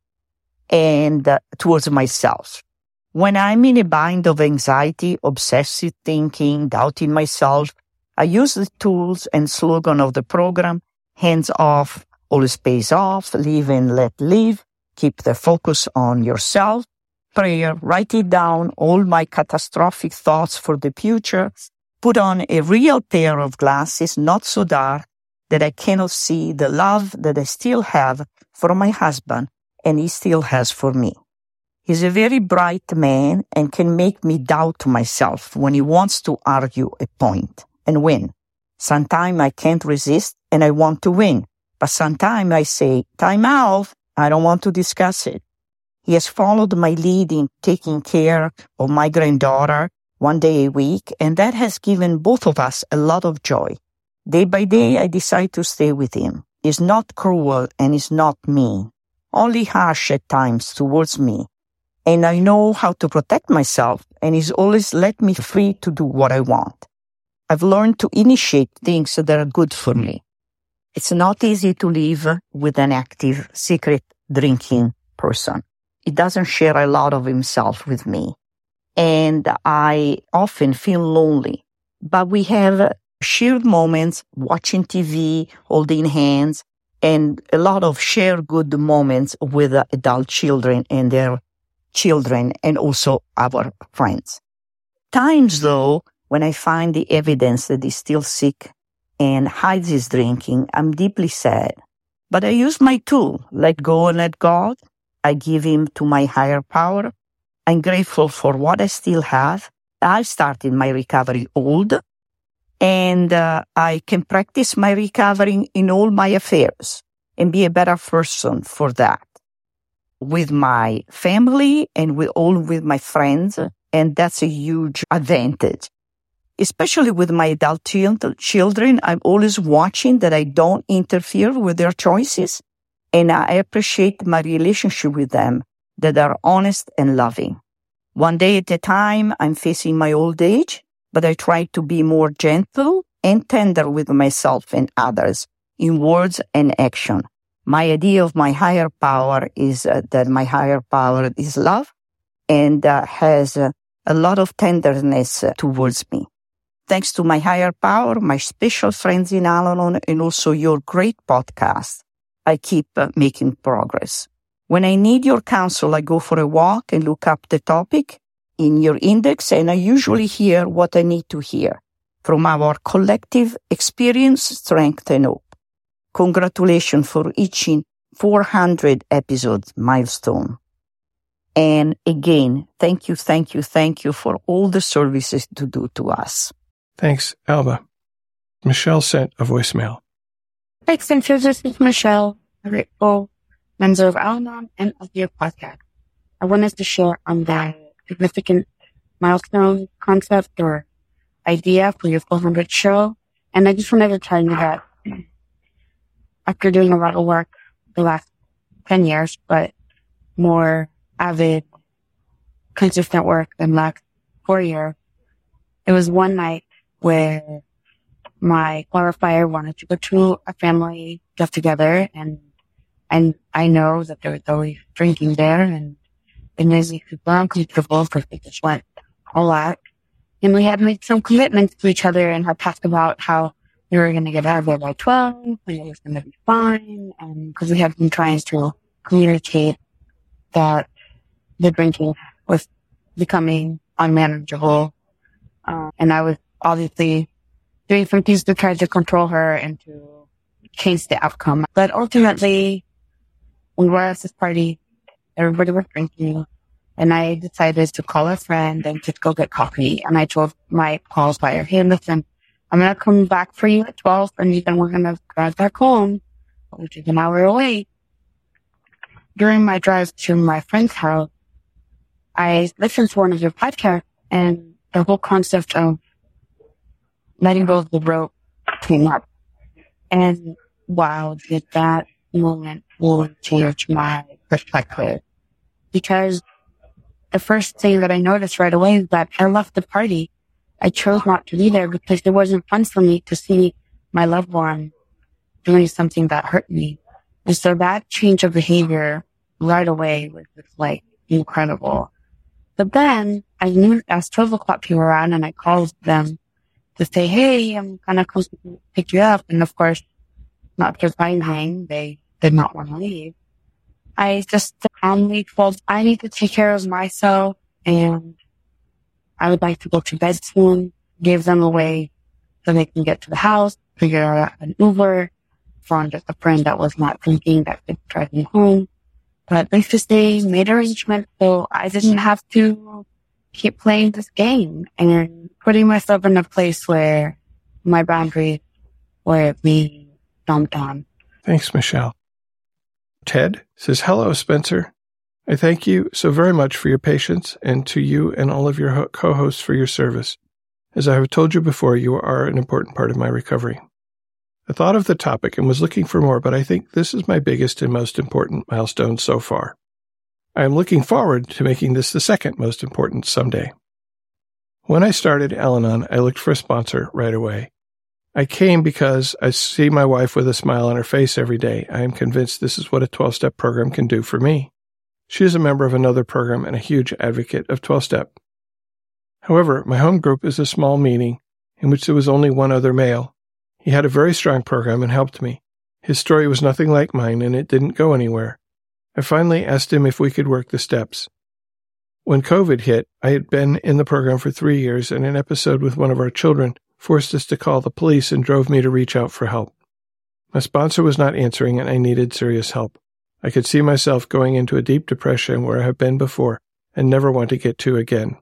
and uh, towards myself. When I'm in a bind of anxiety, obsessive thinking, doubting myself, I use the tools and slogan of the program, hands off, always pays off, live and let live, keep the focus on yourself, prayer, write it down, all my catastrophic thoughts for the future, put on a real pair of glasses, not so dark that I cannot see the love that I still have for my husband and he still has for me. He's a very bright man and can make me doubt myself when he wants to argue a point and win. Sometimes I can't resist and I want to win, but sometimes I say, time out. I don't want to discuss it. He has followed my lead in taking care of my granddaughter one day a week, and that has given both of us a lot of joy. Day by day, I decide to stay with him. He's not cruel and he's not mean, only harsh at times towards me and I know how to protect myself and he's always let me free to do what I want. I've learned to initiate things that are good for me. It's not easy to live with an active secret drinking person. He doesn't share a lot of himself with me. And I often feel lonely, but we have shared moments watching TV, holding hands, and a lot of shared good moments with adult children and their children and also our friends. Times though, when I find the evidence that he's still sick and hides his drinking, I'm deeply sad. But I use my tool, let go and let God. I give him to my higher power. I'm grateful for what I still have. I started my recovery old and uh, I can practice my recovery in all my affairs and be a better person for that with my family and with all with my friends. And that's a huge advantage especially with my adult children, I'm always watching that I don't interfere with their choices. And I appreciate my relationship with them that are honest and loving. One day at a time, I'm facing my old age, but I try to be more gentle and tender with myself and others in words and action. My idea of my higher power is uh, that my higher power is love and uh, has uh, a lot of tenderness uh, towards me. Thanks to my higher power, my special friends in Al-Anon, and also your great podcast, I keep uh, making progress. When I need your counsel, I go for a walk and look up the topic in your index, and I usually hear what I need to hear from our collective experience, strength, and hope. Congratulations for reaching 400 episodes milestone. And again, thank you, thank you, thank you for all the services to do to us. Thanks, Alba. Michelle sent a voicemail. Thanks, and this is Michelle, a grateful member of Al-Anon and of your podcast. I wanted to share on that significant milestone concept or idea for your 400 show. And I just wanted to tell you that after doing a lot of work the last 10 years, but more avid, consistent work than last four years, it was one night where my qualifier wanted to go to a family get together and and I know that there was always drinking there and it made me super uncomfortable because they just went a lot. And we had made some commitments to each other and had talked about how we were going to get out of there by 12 and it was going to be fine. And because we had been trying to communicate that the drinking was becoming unmanageable. Uh, and I was obviously doing some things to try to control her and to change the outcome. But ultimately, we were at this party, everybody was drinking, and I decided to call a friend and just go get coffee. And I told my qualifier, hey, listen, I'm going to come back for you at 12 and then we're going to drive back home, which is an hour away. During my drive to my friend's house, I listened to one of your podcasts and the whole concept of letting go of the rope came up. And wow, did that moment really change my perspective. Because the first thing that I noticed right away is that I left the party. I chose not to be there because it wasn't fun for me to see my loved one doing something that hurt me. And so that change of behavior right away was just like incredible. But then I knew as 12 o'clock came around and I called them to say, Hey, I'm gonna come pick you up. And of course, not surprising, they did not want to leave. I just calmly told, I need to take care of myself and I would like to go to bed soon. Gave them a way so they can get to the house, figure out an Uber, found a friend that was not drinking that could drive me home. But let's just made arrangements so I didn't have to keep playing this game and putting myself in a place where my boundaries were being dumped on. Thanks, Michelle. Ted says, Hello, Spencer. I thank you so very much for your patience and to you and all of your co hosts for your service. As I have told you before, you are an important part of my recovery. I thought of the topic and was looking for more, but I think this is my biggest and most important milestone so far. I am looking forward to making this the second most important someday. When I started Al Anon, I looked for a sponsor right away. I came because I see my wife with a smile on her face every day. I am convinced this is what a 12 step program can do for me. She is a member of another program and a huge advocate of 12 step. However, my home group is a small meeting in which there was only one other male. He had a very strong program and helped me. His story was nothing like mine and it didn't go anywhere. I finally asked him if we could work the steps. When COVID hit, I had been in the program for three years and an episode with one of our children forced us to call the police and drove me to reach out for help. My sponsor was not answering and I needed serious help. I could see myself going into a deep depression where I have been before and never want to get to again.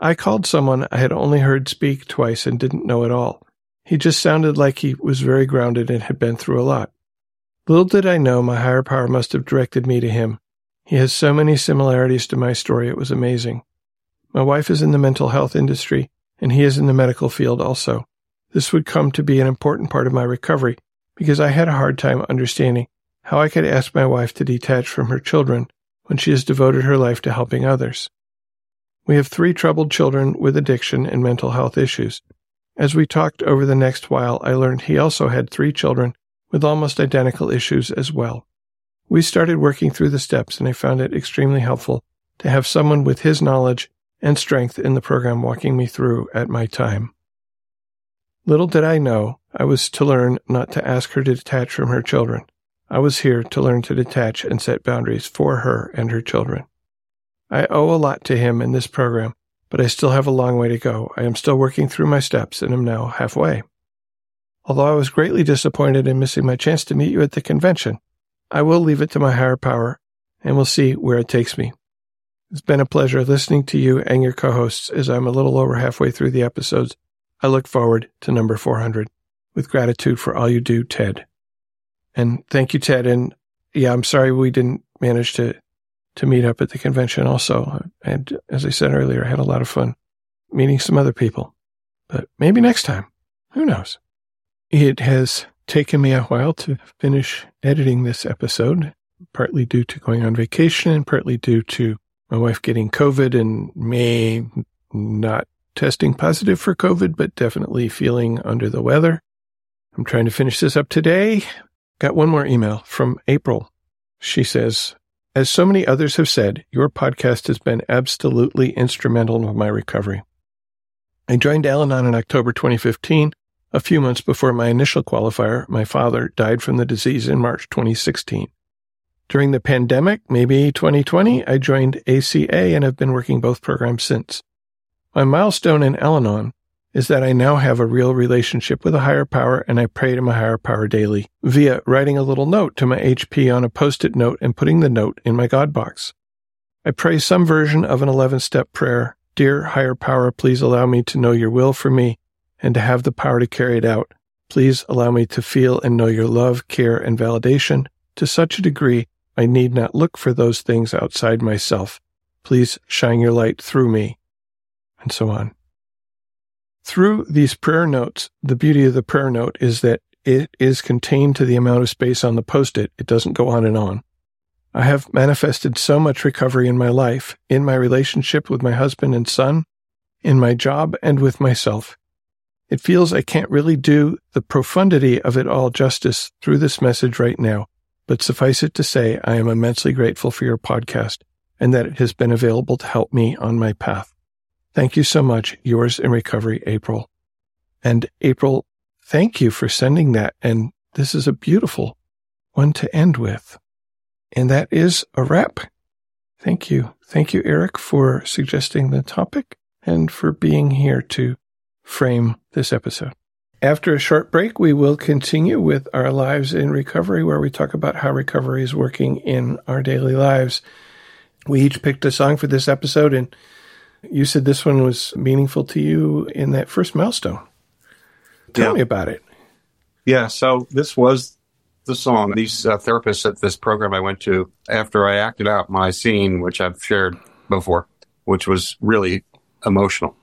I called someone I had only heard speak twice and didn't know at all. He just sounded like he was very grounded and had been through a lot. Little did I know my higher power must have directed me to him. He has so many similarities to my story, it was amazing. My wife is in the mental health industry and he is in the medical field also. This would come to be an important part of my recovery because I had a hard time understanding how I could ask my wife to detach from her children when she has devoted her life to helping others. We have three troubled children with addiction and mental health issues. As we talked over the next while, I learned he also had three children with almost identical issues as well. We started working through the steps and I found it extremely helpful to have someone with his knowledge and strength in the program walking me through at my time. Little did I know I was to learn not to ask her to detach from her children. I was here to learn to detach and set boundaries for her and her children. I owe a lot to him in this program, but I still have a long way to go. I am still working through my steps and am now halfway. Although I was greatly disappointed in missing my chance to meet you at the convention, I will leave it to my higher power and we'll see where it takes me. It's been a pleasure listening to you and your co hosts as I'm a little over halfway through the episodes. I look forward to number 400 with gratitude for all you do, Ted. And thank you, Ted. And yeah, I'm sorry we didn't manage to, to meet up at the convention also. And as I said earlier, I had a lot of fun meeting some other people, but maybe next time. Who knows? It has taken me a while to finish editing this episode, partly due to going on vacation, and partly due to my wife getting COVID and me not testing positive for COVID, but definitely feeling under the weather. I'm trying to finish this up today. Got one more email from April. She says, as so many others have said, your podcast has been absolutely instrumental in my recovery. I joined Al Anon in October 2015, a few months before my initial qualifier. My father died from the disease in March 2016. During the pandemic, maybe 2020, I joined ACA and have been working both programs since. My milestone in Al Anon is that I now have a real relationship with a higher power and I pray to my higher power daily via writing a little note to my HP on a post-it note and putting the note in my God box. I pray some version of an 11 step prayer. Dear higher power, please allow me to know your will for me and to have the power to carry it out. Please allow me to feel and know your love, care, and validation to such a degree I need not look for those things outside myself. Please shine your light through me. And so on. Through these prayer notes, the beauty of the prayer note is that it is contained to the amount of space on the post it. It doesn't go on and on. I have manifested so much recovery in my life, in my relationship with my husband and son, in my job, and with myself. It feels I can't really do the profundity of it all justice through this message right now. But suffice it to say, I am immensely grateful for your podcast and that it has been available to help me on my path. Thank you so much. Yours in recovery, April. And April, thank you for sending that. And this is a beautiful one to end with. And that is a wrap. Thank you. Thank you, Eric, for suggesting the topic and for being here to frame this episode. After a short break, we will continue with our lives in recovery, where we talk about how recovery is working in our daily lives. We each picked a song for this episode, and you said this one was meaningful to you in that first milestone. Tell Yeah. me about it. Yeah, so this was the song. These uh, therapists at this program I went to, after I acted out my scene, which I've shared before, which was really emotional,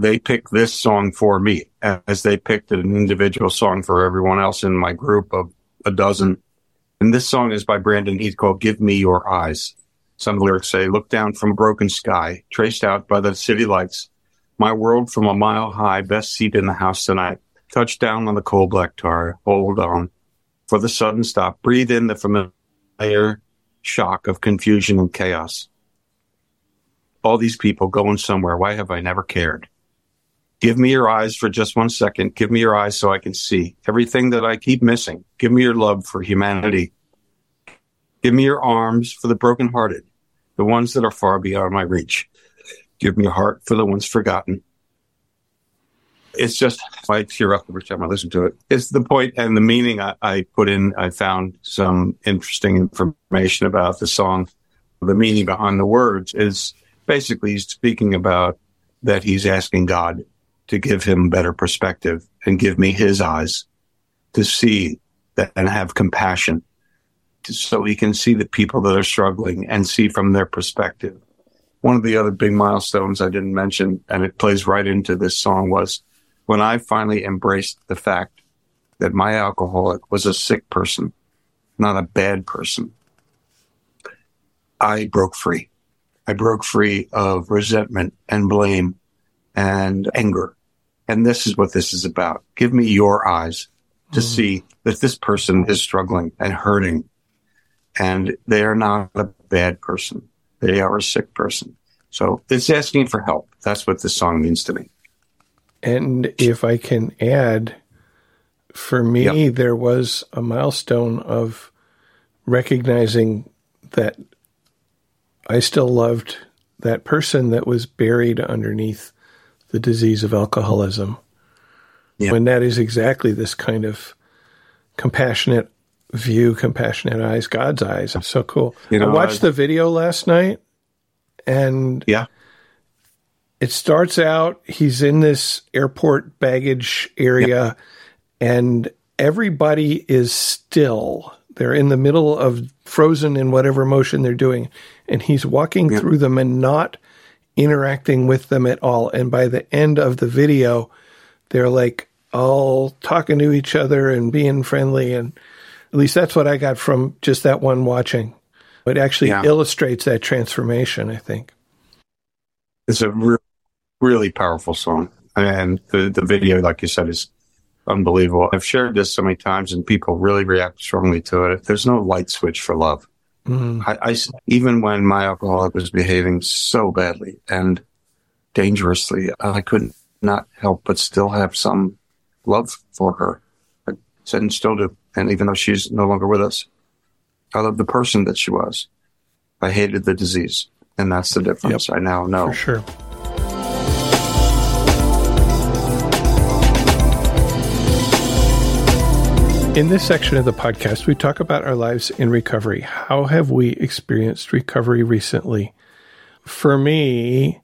they picked this song for me as they picked an individual song for everyone else in my group of a dozen. And this song is by Brandon Heath called Give Me Your Eyes. Some of the lyrics say, Look down from a broken sky, traced out by the city lights. My world from a mile high, best seat in the house tonight. Touch down on the coal black tar. Hold on for the sudden stop. Breathe in the familiar shock of confusion and chaos. All these people going somewhere. Why have I never cared? Give me your eyes for just one second. Give me your eyes so I can see everything that I keep missing. Give me your love for humanity. Give me your arms for the brokenhearted, the ones that are far beyond my reach. Give me your heart for the ones forgotten. It's just, I tear up every time I listen to it. It's the point and the meaning I, I put in. I found some interesting information about the song. The meaning behind the words is basically he's speaking about that he's asking God to give him better perspective and give me his eyes to see that and have compassion so he can see the people that are struggling and see from their perspective. One of the other big milestones I didn't mention, and it plays right into this song, was when I finally embraced the fact that my alcoholic was a sick person, not a bad person. I broke free. I broke free of resentment and blame and anger. And this is what this is about. Give me your eyes to mm. see that this person is struggling and hurting. And they are not a bad person. They are a sick person. So it's asking for help. That's what this song means to me. And if I can add, for me, yep. there was a milestone of recognizing that I still loved that person that was buried underneath the disease of alcoholism. Yeah. When that is exactly this kind of compassionate view, compassionate eyes, God's eyes. It's so cool. You know, I watched I, the video last night and yeah. It starts out he's in this airport baggage area and everybody is still. They're in the middle of frozen in whatever motion they're doing and he's walking through them and not interacting with them at all. And by the end of the video, they're like all talking to each other and being friendly. And at least that's what I got from just that one watching. It actually yeah. illustrates that transformation, I think. It's a re- really powerful song. And the, the video, like you said, is unbelievable. I've shared this so many times and people really react strongly to it. There's no light switch for love. Mm. I, I, even when my alcoholic was behaving so badly and dangerously, I could not help but still have some love for her. I said and still do. And even though she's no longer with us, I love the person that she was. I hated the disease. And that's the difference. Yep. I now know. For sure. In this section of the podcast, we talk about our lives in recovery. How have we experienced recovery recently? For me,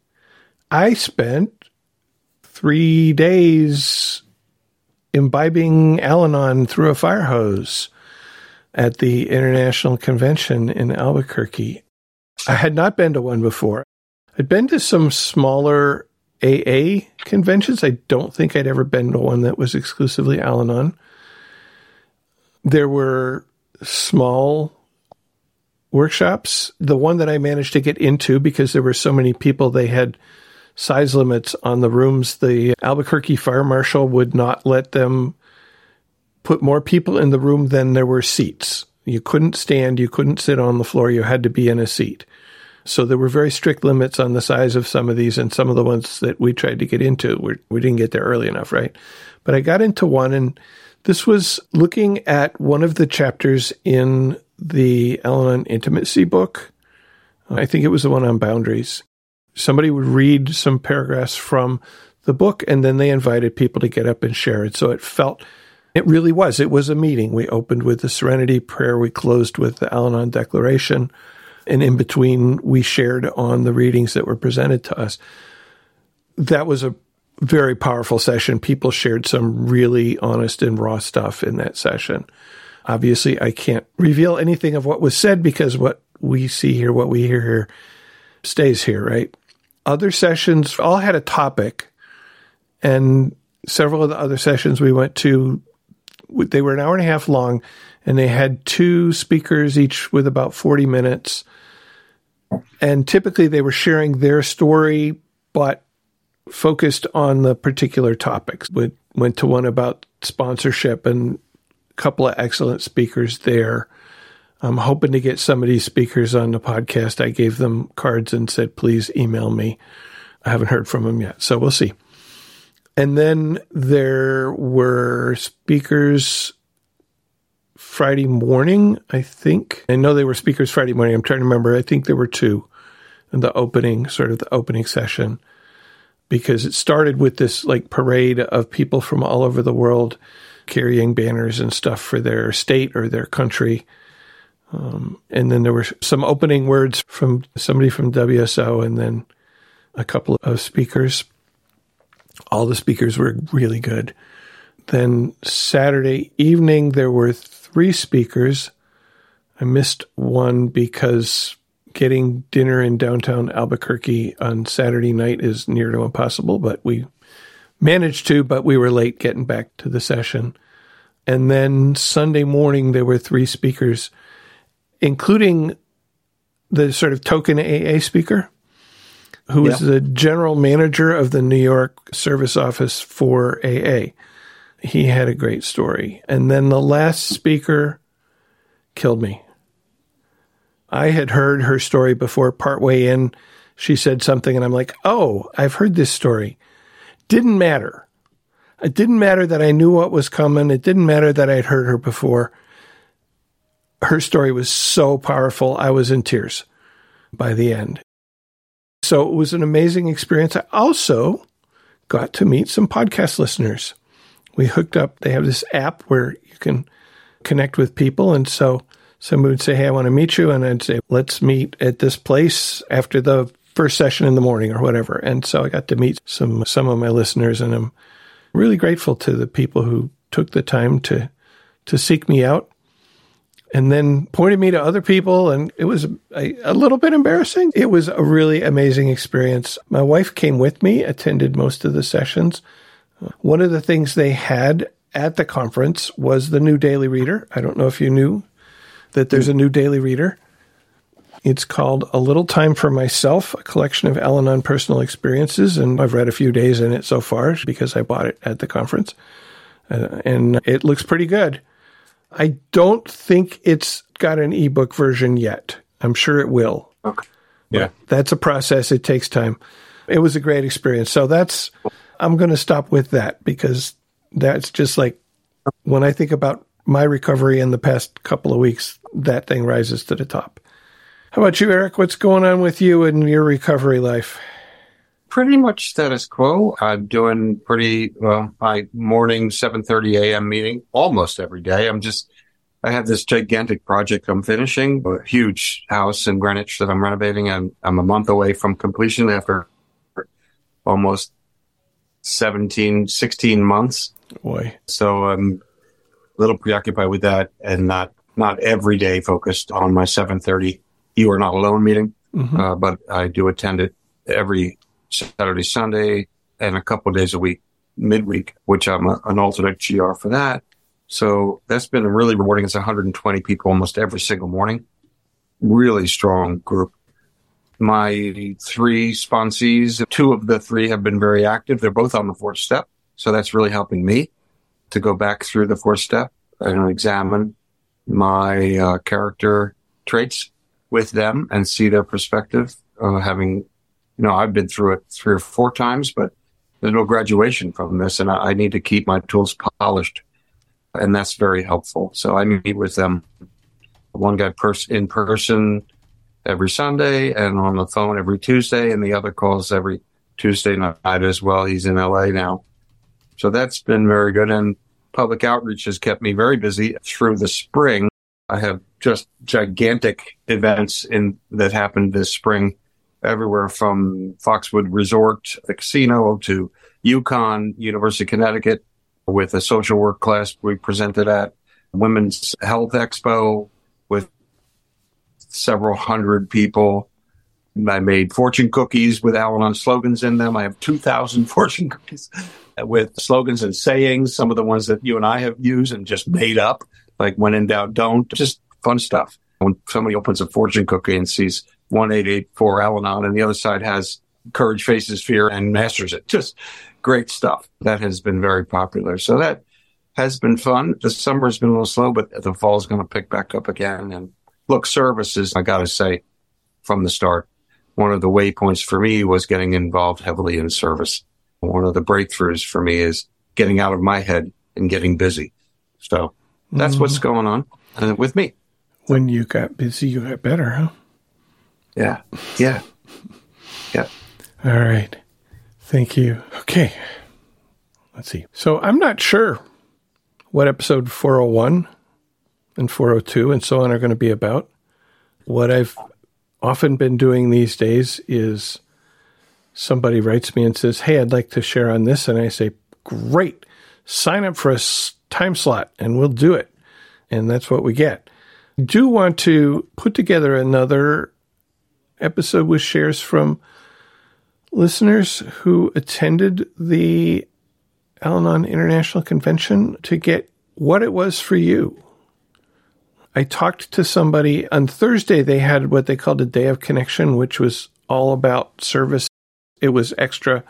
I spent three days imbibing Al Anon through a fire hose at the International Convention in Albuquerque. I had not been to one before. I'd been to some smaller AA conventions. I don't think I'd ever been to one that was exclusively Al Anon there were small workshops. The one that I managed to get into because there were so many people, they had size limits on the rooms. The Albuquerque fire marshal would not let them put more people in the room than there were seats. You couldn't stand, you couldn't sit on the floor, you had to be in a seat. So there were very strict limits on the size of some of these, and some of the ones that we tried to get into, we, we didn't get there early enough, right? But I got into one, and this was looking at one of the chapters in the Anon Intimacy book. I think it was the one on boundaries. Somebody would read some paragraphs from the book and then they invited people to get up and share it. So it felt, it really was. It was a meeting. We opened with the Serenity Prayer, we closed with the Al Anon Declaration, and in between, we shared on the readings that were presented to us. That was a very powerful session. People shared some really honest and raw stuff in that session. Obviously, I can't reveal anything of what was said because what we see here, what we hear here, stays here, right? Other sessions all had a topic, and several of the other sessions we went to, they were an hour and a half long, and they had two speakers, each with about 40 minutes. And typically they were sharing their story, but focused on the particular topics. We went to one about sponsorship and a couple of excellent speakers there. I'm hoping to get some of these speakers on the podcast. I gave them cards and said, please email me. I haven't heard from them yet, so we'll see. And then there were speakers Friday morning, I think. I know they were speakers Friday morning. I'm trying to remember. I think there were two in the opening, sort of the opening session, because it started with this like parade of people from all over the world carrying banners and stuff for their state or their country. Um, and then there were some opening words from somebody from WSO and then a couple of speakers. All the speakers were really good. Then Saturday evening, there were three speakers. I missed one because getting dinner in downtown Albuquerque on Saturday night is near to impossible, but we managed to, but we were late getting back to the session. And then Sunday morning, there were three speakers, including the sort of token AA speaker, who is the general manager of the New York service office for AA. He had a great story. And then the last speaker killed me. I had heard her story before, partway in. She said something, and I'm like, oh, I've heard this story. Didn't matter. It didn't matter that I knew what was coming. It didn't matter that I'd heard her before. Her story was so powerful. I was in tears by the end. So it was an amazing experience. I also got to meet some podcast listeners. We hooked up, they have this app where you can connect with people. And so somebody would say, Hey, I want to meet you. And I'd say, Let's meet at this place after the first session in the morning or whatever. And so I got to meet some some of my listeners and I'm really grateful to the people who took the time to to seek me out and then pointed me to other people and it was a, a, little bit embarrassing. It was a really amazing experience. My wife came with me, attended most of the sessions. One of the things they had at the conference was the new daily reader. I don't know if you knew that there's a new daily reader. It's called A Little Time for Myself, a collection of Al Anon personal experiences. And I've read a few days in it so far because I bought it at the conference. Uh, and it looks pretty good. I don't think it's got an ebook version yet. I'm sure it will. Okay. Yeah. But that's a process. It takes time. It was a great experience. So that's, I'm going to stop with that because that's just like when I think about my recovery in the past couple of weeks, that thing rises to the top. How about you, Eric? What's going on with you and your recovery life? Pretty much status quo. I'm doing pretty well. My morning 7:30 a.m. meeting almost every day. I'm just I have this gigantic project I'm finishing, a huge house in Greenwich that I'm renovating, and I'm a month away from completion after almost 17, 16 months. Boy. So I'm little preoccupied with that and not not every day focused on my 7:30 you are not alone meeting, mm-hmm. uh, but I do attend it every Saturday, Sunday, and a couple of days a week, midweek, which I'm a, an alternate GR for that. So that's been really rewarding. It's 120 people almost every single morning. Really strong group. My three sponsees, two of the three have been very active. They're both on the fourth step. So that's really helping me to go back through the fourth step and examine my uh, character traits with them and see their perspective. Uh, having, you know, I've been through it three or four times, but there's no graduation from this, and I, I need to keep my tools polished, and that's very helpful. So I meet with them, one guy pers- in person every Sunday, and on the phone every Tuesday, and the other calls every Tuesday night as well. He's in LA now, so that's been very good. And public outreach has kept me very busy through the spring. I have just gigantic events in that happened this spring, everywhere from Foxwood Resort, the casino, to UConn, University of Connecticut, with a social work class we presented at Women's Health Expo with several hundred people. I made fortune cookies with Al Anon slogans in them. I have 2,000 fortune cookies with slogans and sayings, some of the ones that you and I have used and just made up like when in doubt, don't. Just fun stuff. When somebody opens a fortune cookie and sees 1884 Al and the other side has Courage Faces Fear and Masters It. Just great stuff. That has been very popular. So that has been fun. The summer has been a little slow, but the fall is going to pick back up again. And look, services, I got to say from the start, one of the waypoints for me was getting involved heavily in service. One of the breakthroughs for me is getting out of my head and getting busy. So that's mm-hmm. what's going on uh, with me. When you got busy, you got better, huh? Yeah. Yeah. Yeah. All right. Thank you. Okay. Let's see. So I'm not sure what episode 401 and 402 and so on are going to be about. What I've often been doing these days is somebody writes me and says, Hey, I'd like to share on this. And I say, Great. Sign up for a time slot and we'll do it. And that's what we get. I do want to put together another episode with shares from listeners who attended the Al Anon International Convention to get what it was for you. I talked to somebody on Thursday. They had what they called a day of connection, which was all about service. It was extra,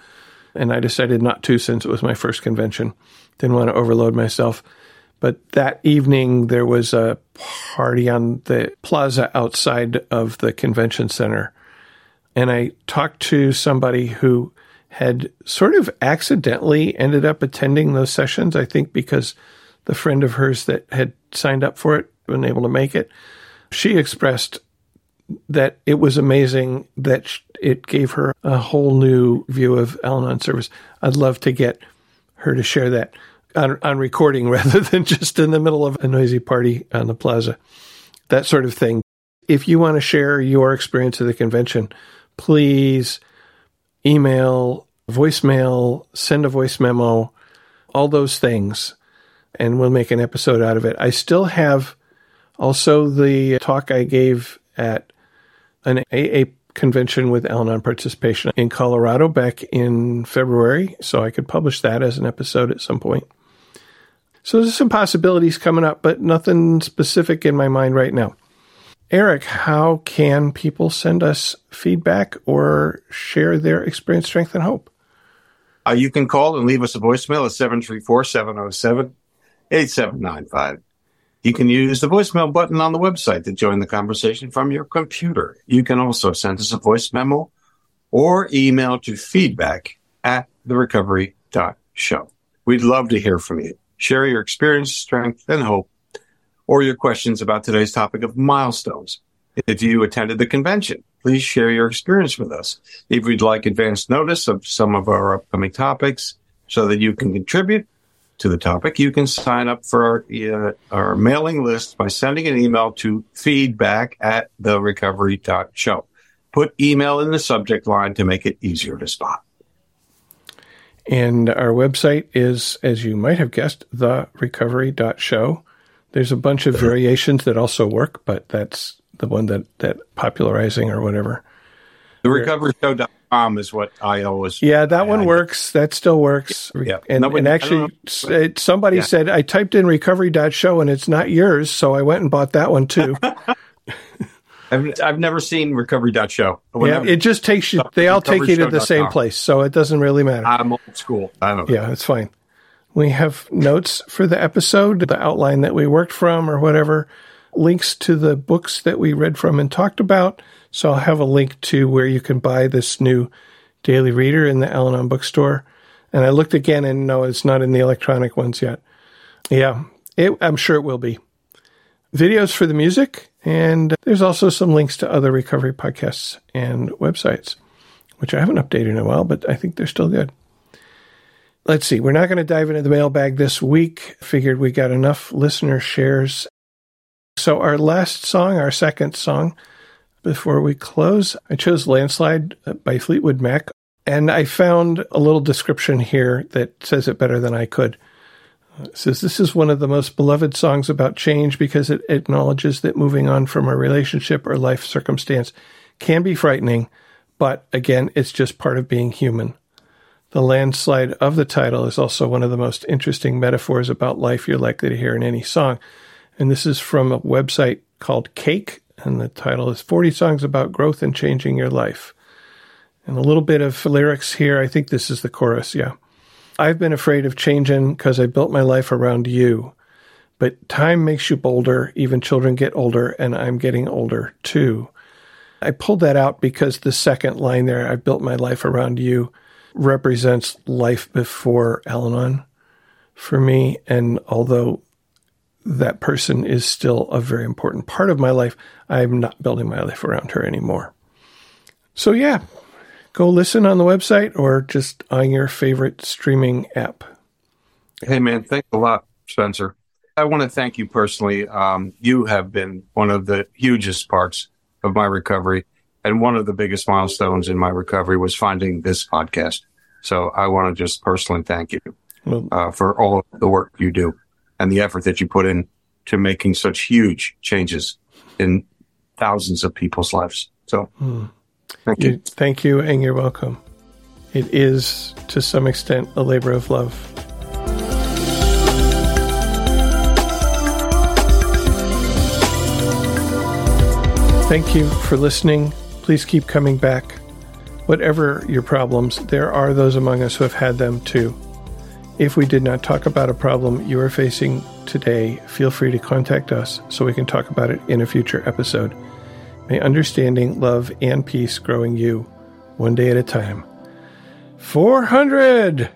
and I decided not to since it was my first convention. Didn't want to overload myself. But that evening, there was a party on the plaza outside of the convention center. And I talked to somebody who had sort of accidentally ended up attending those sessions, I think because the friend of hers that had signed up for it wasn't able to make it. She expressed that it was amazing that it gave her a whole new view of Al service. I'd love to get her to share that on, on recording rather than just in the middle of a noisy party on the plaza. That sort of thing. If you want to share your experience of the convention, please email, voicemail, send a voice memo, all those things, and we'll make an episode out of it. I still have also the talk I gave at an AA convention with Al Anon participation in Colorado back in February, so I could publish that as an episode at some point. So there's some possibilities coming up, but nothing specific in my mind right now. Eric, how can people send us feedback or share their experience, strength, and hope? Uh, you can call and leave us a voicemail at 734 707 8795. You can use the voicemail button on the website to join the conversation from your computer. You can also send us a voice memo or email to feedback at therecovery.show. We'd love to hear from you. Share your experience, strength, and hope, or your questions about today's topic of milestones. If you attended the convention, please share your experience with us. If you'd like advance notice of some of our upcoming topics so that you can contribute, to the topic, you can sign up for our, uh, our mailing list by sending an email to feedback at therecovery.show. Put email in the subject line to make it easier to spot. And our website is, as you might have guessed, therecovery.show. There's a bunch of variations that also work, but that's the one that, that popularizing or whatever. The recoveryshow.com com is what I always. Yeah, that I, one works. That still works. Yeah. And, Nobody, and actually, it, somebody yeah. said, I typed in recovery.show and it's not yours. So I went and bought that one too. I've, I've never seen recovery.show. Whenever, yeah, it just takes you, they all take you to the same place. So it doesn't really matter. I'm old school. I don't know. Yeah, it's fine. We have notes for the episode, the outline that we worked from or whatever, links to the books that we read from and talked about so I'll have a link to where you can buy this new daily reader in the Al bookstore. And I looked again and no, it's not in the electronic ones yet. Yeah, it, I'm sure it will be. Videos for the music, and there's also some links to other recovery podcasts and websites, which I haven't updated in a while, but I think they're still good. Let's see, we're not going to dive into the mailbag this week. Figured we got enough listener shares. So, our last song, our second song, before we close. I chose Landslide by Fleetwood Mac, and I found a little description here that says it better than I could. Uh, it says this is one of the most beloved songs about change because it acknowledges that moving on from a relationship or life circumstance can be frightening, but again, it's just part of being human. The landslide of the title is also one of the most interesting metaphors about life you're likely to hear in any song. And this is from a website called Cake, and the title is 40 Songs About Growth and Changing Your Life. And a little bit of lyrics here. I think this is the chorus. Yeah. I've been afraid of changing because I built my life around you. But time makes you bolder. Even children get older, and I'm getting older too. I pulled that out because the second line there, I built my life around you, represents life before Al Anon for me. And although that person is still a very important part of my life, I'm not building my life around her anymore. So, yeah, go listen on the website or just on your favorite streaming app. Hey, man, thanks a lot, Spencer. I want to thank you personally. Um, you have been one of the hugest parts of my recovery. And one of the biggest milestones in my recovery was finding this podcast. So I want to just personally thank you well, uh, for all of the work you do and the effort that you put in to making such huge changes in thousands of people's lives. So hmm. thank you. Thank you, and you're welcome. It is, to some extent, a labor of love. Thank you for listening. Please keep coming back. Whatever your problems, there are those among us who have had them too. If we did not talk about a problem you are facing today, feel free to contact us so we can talk about it in a future episode. May understanding, love, and peace grow in you, one day at a time. 400!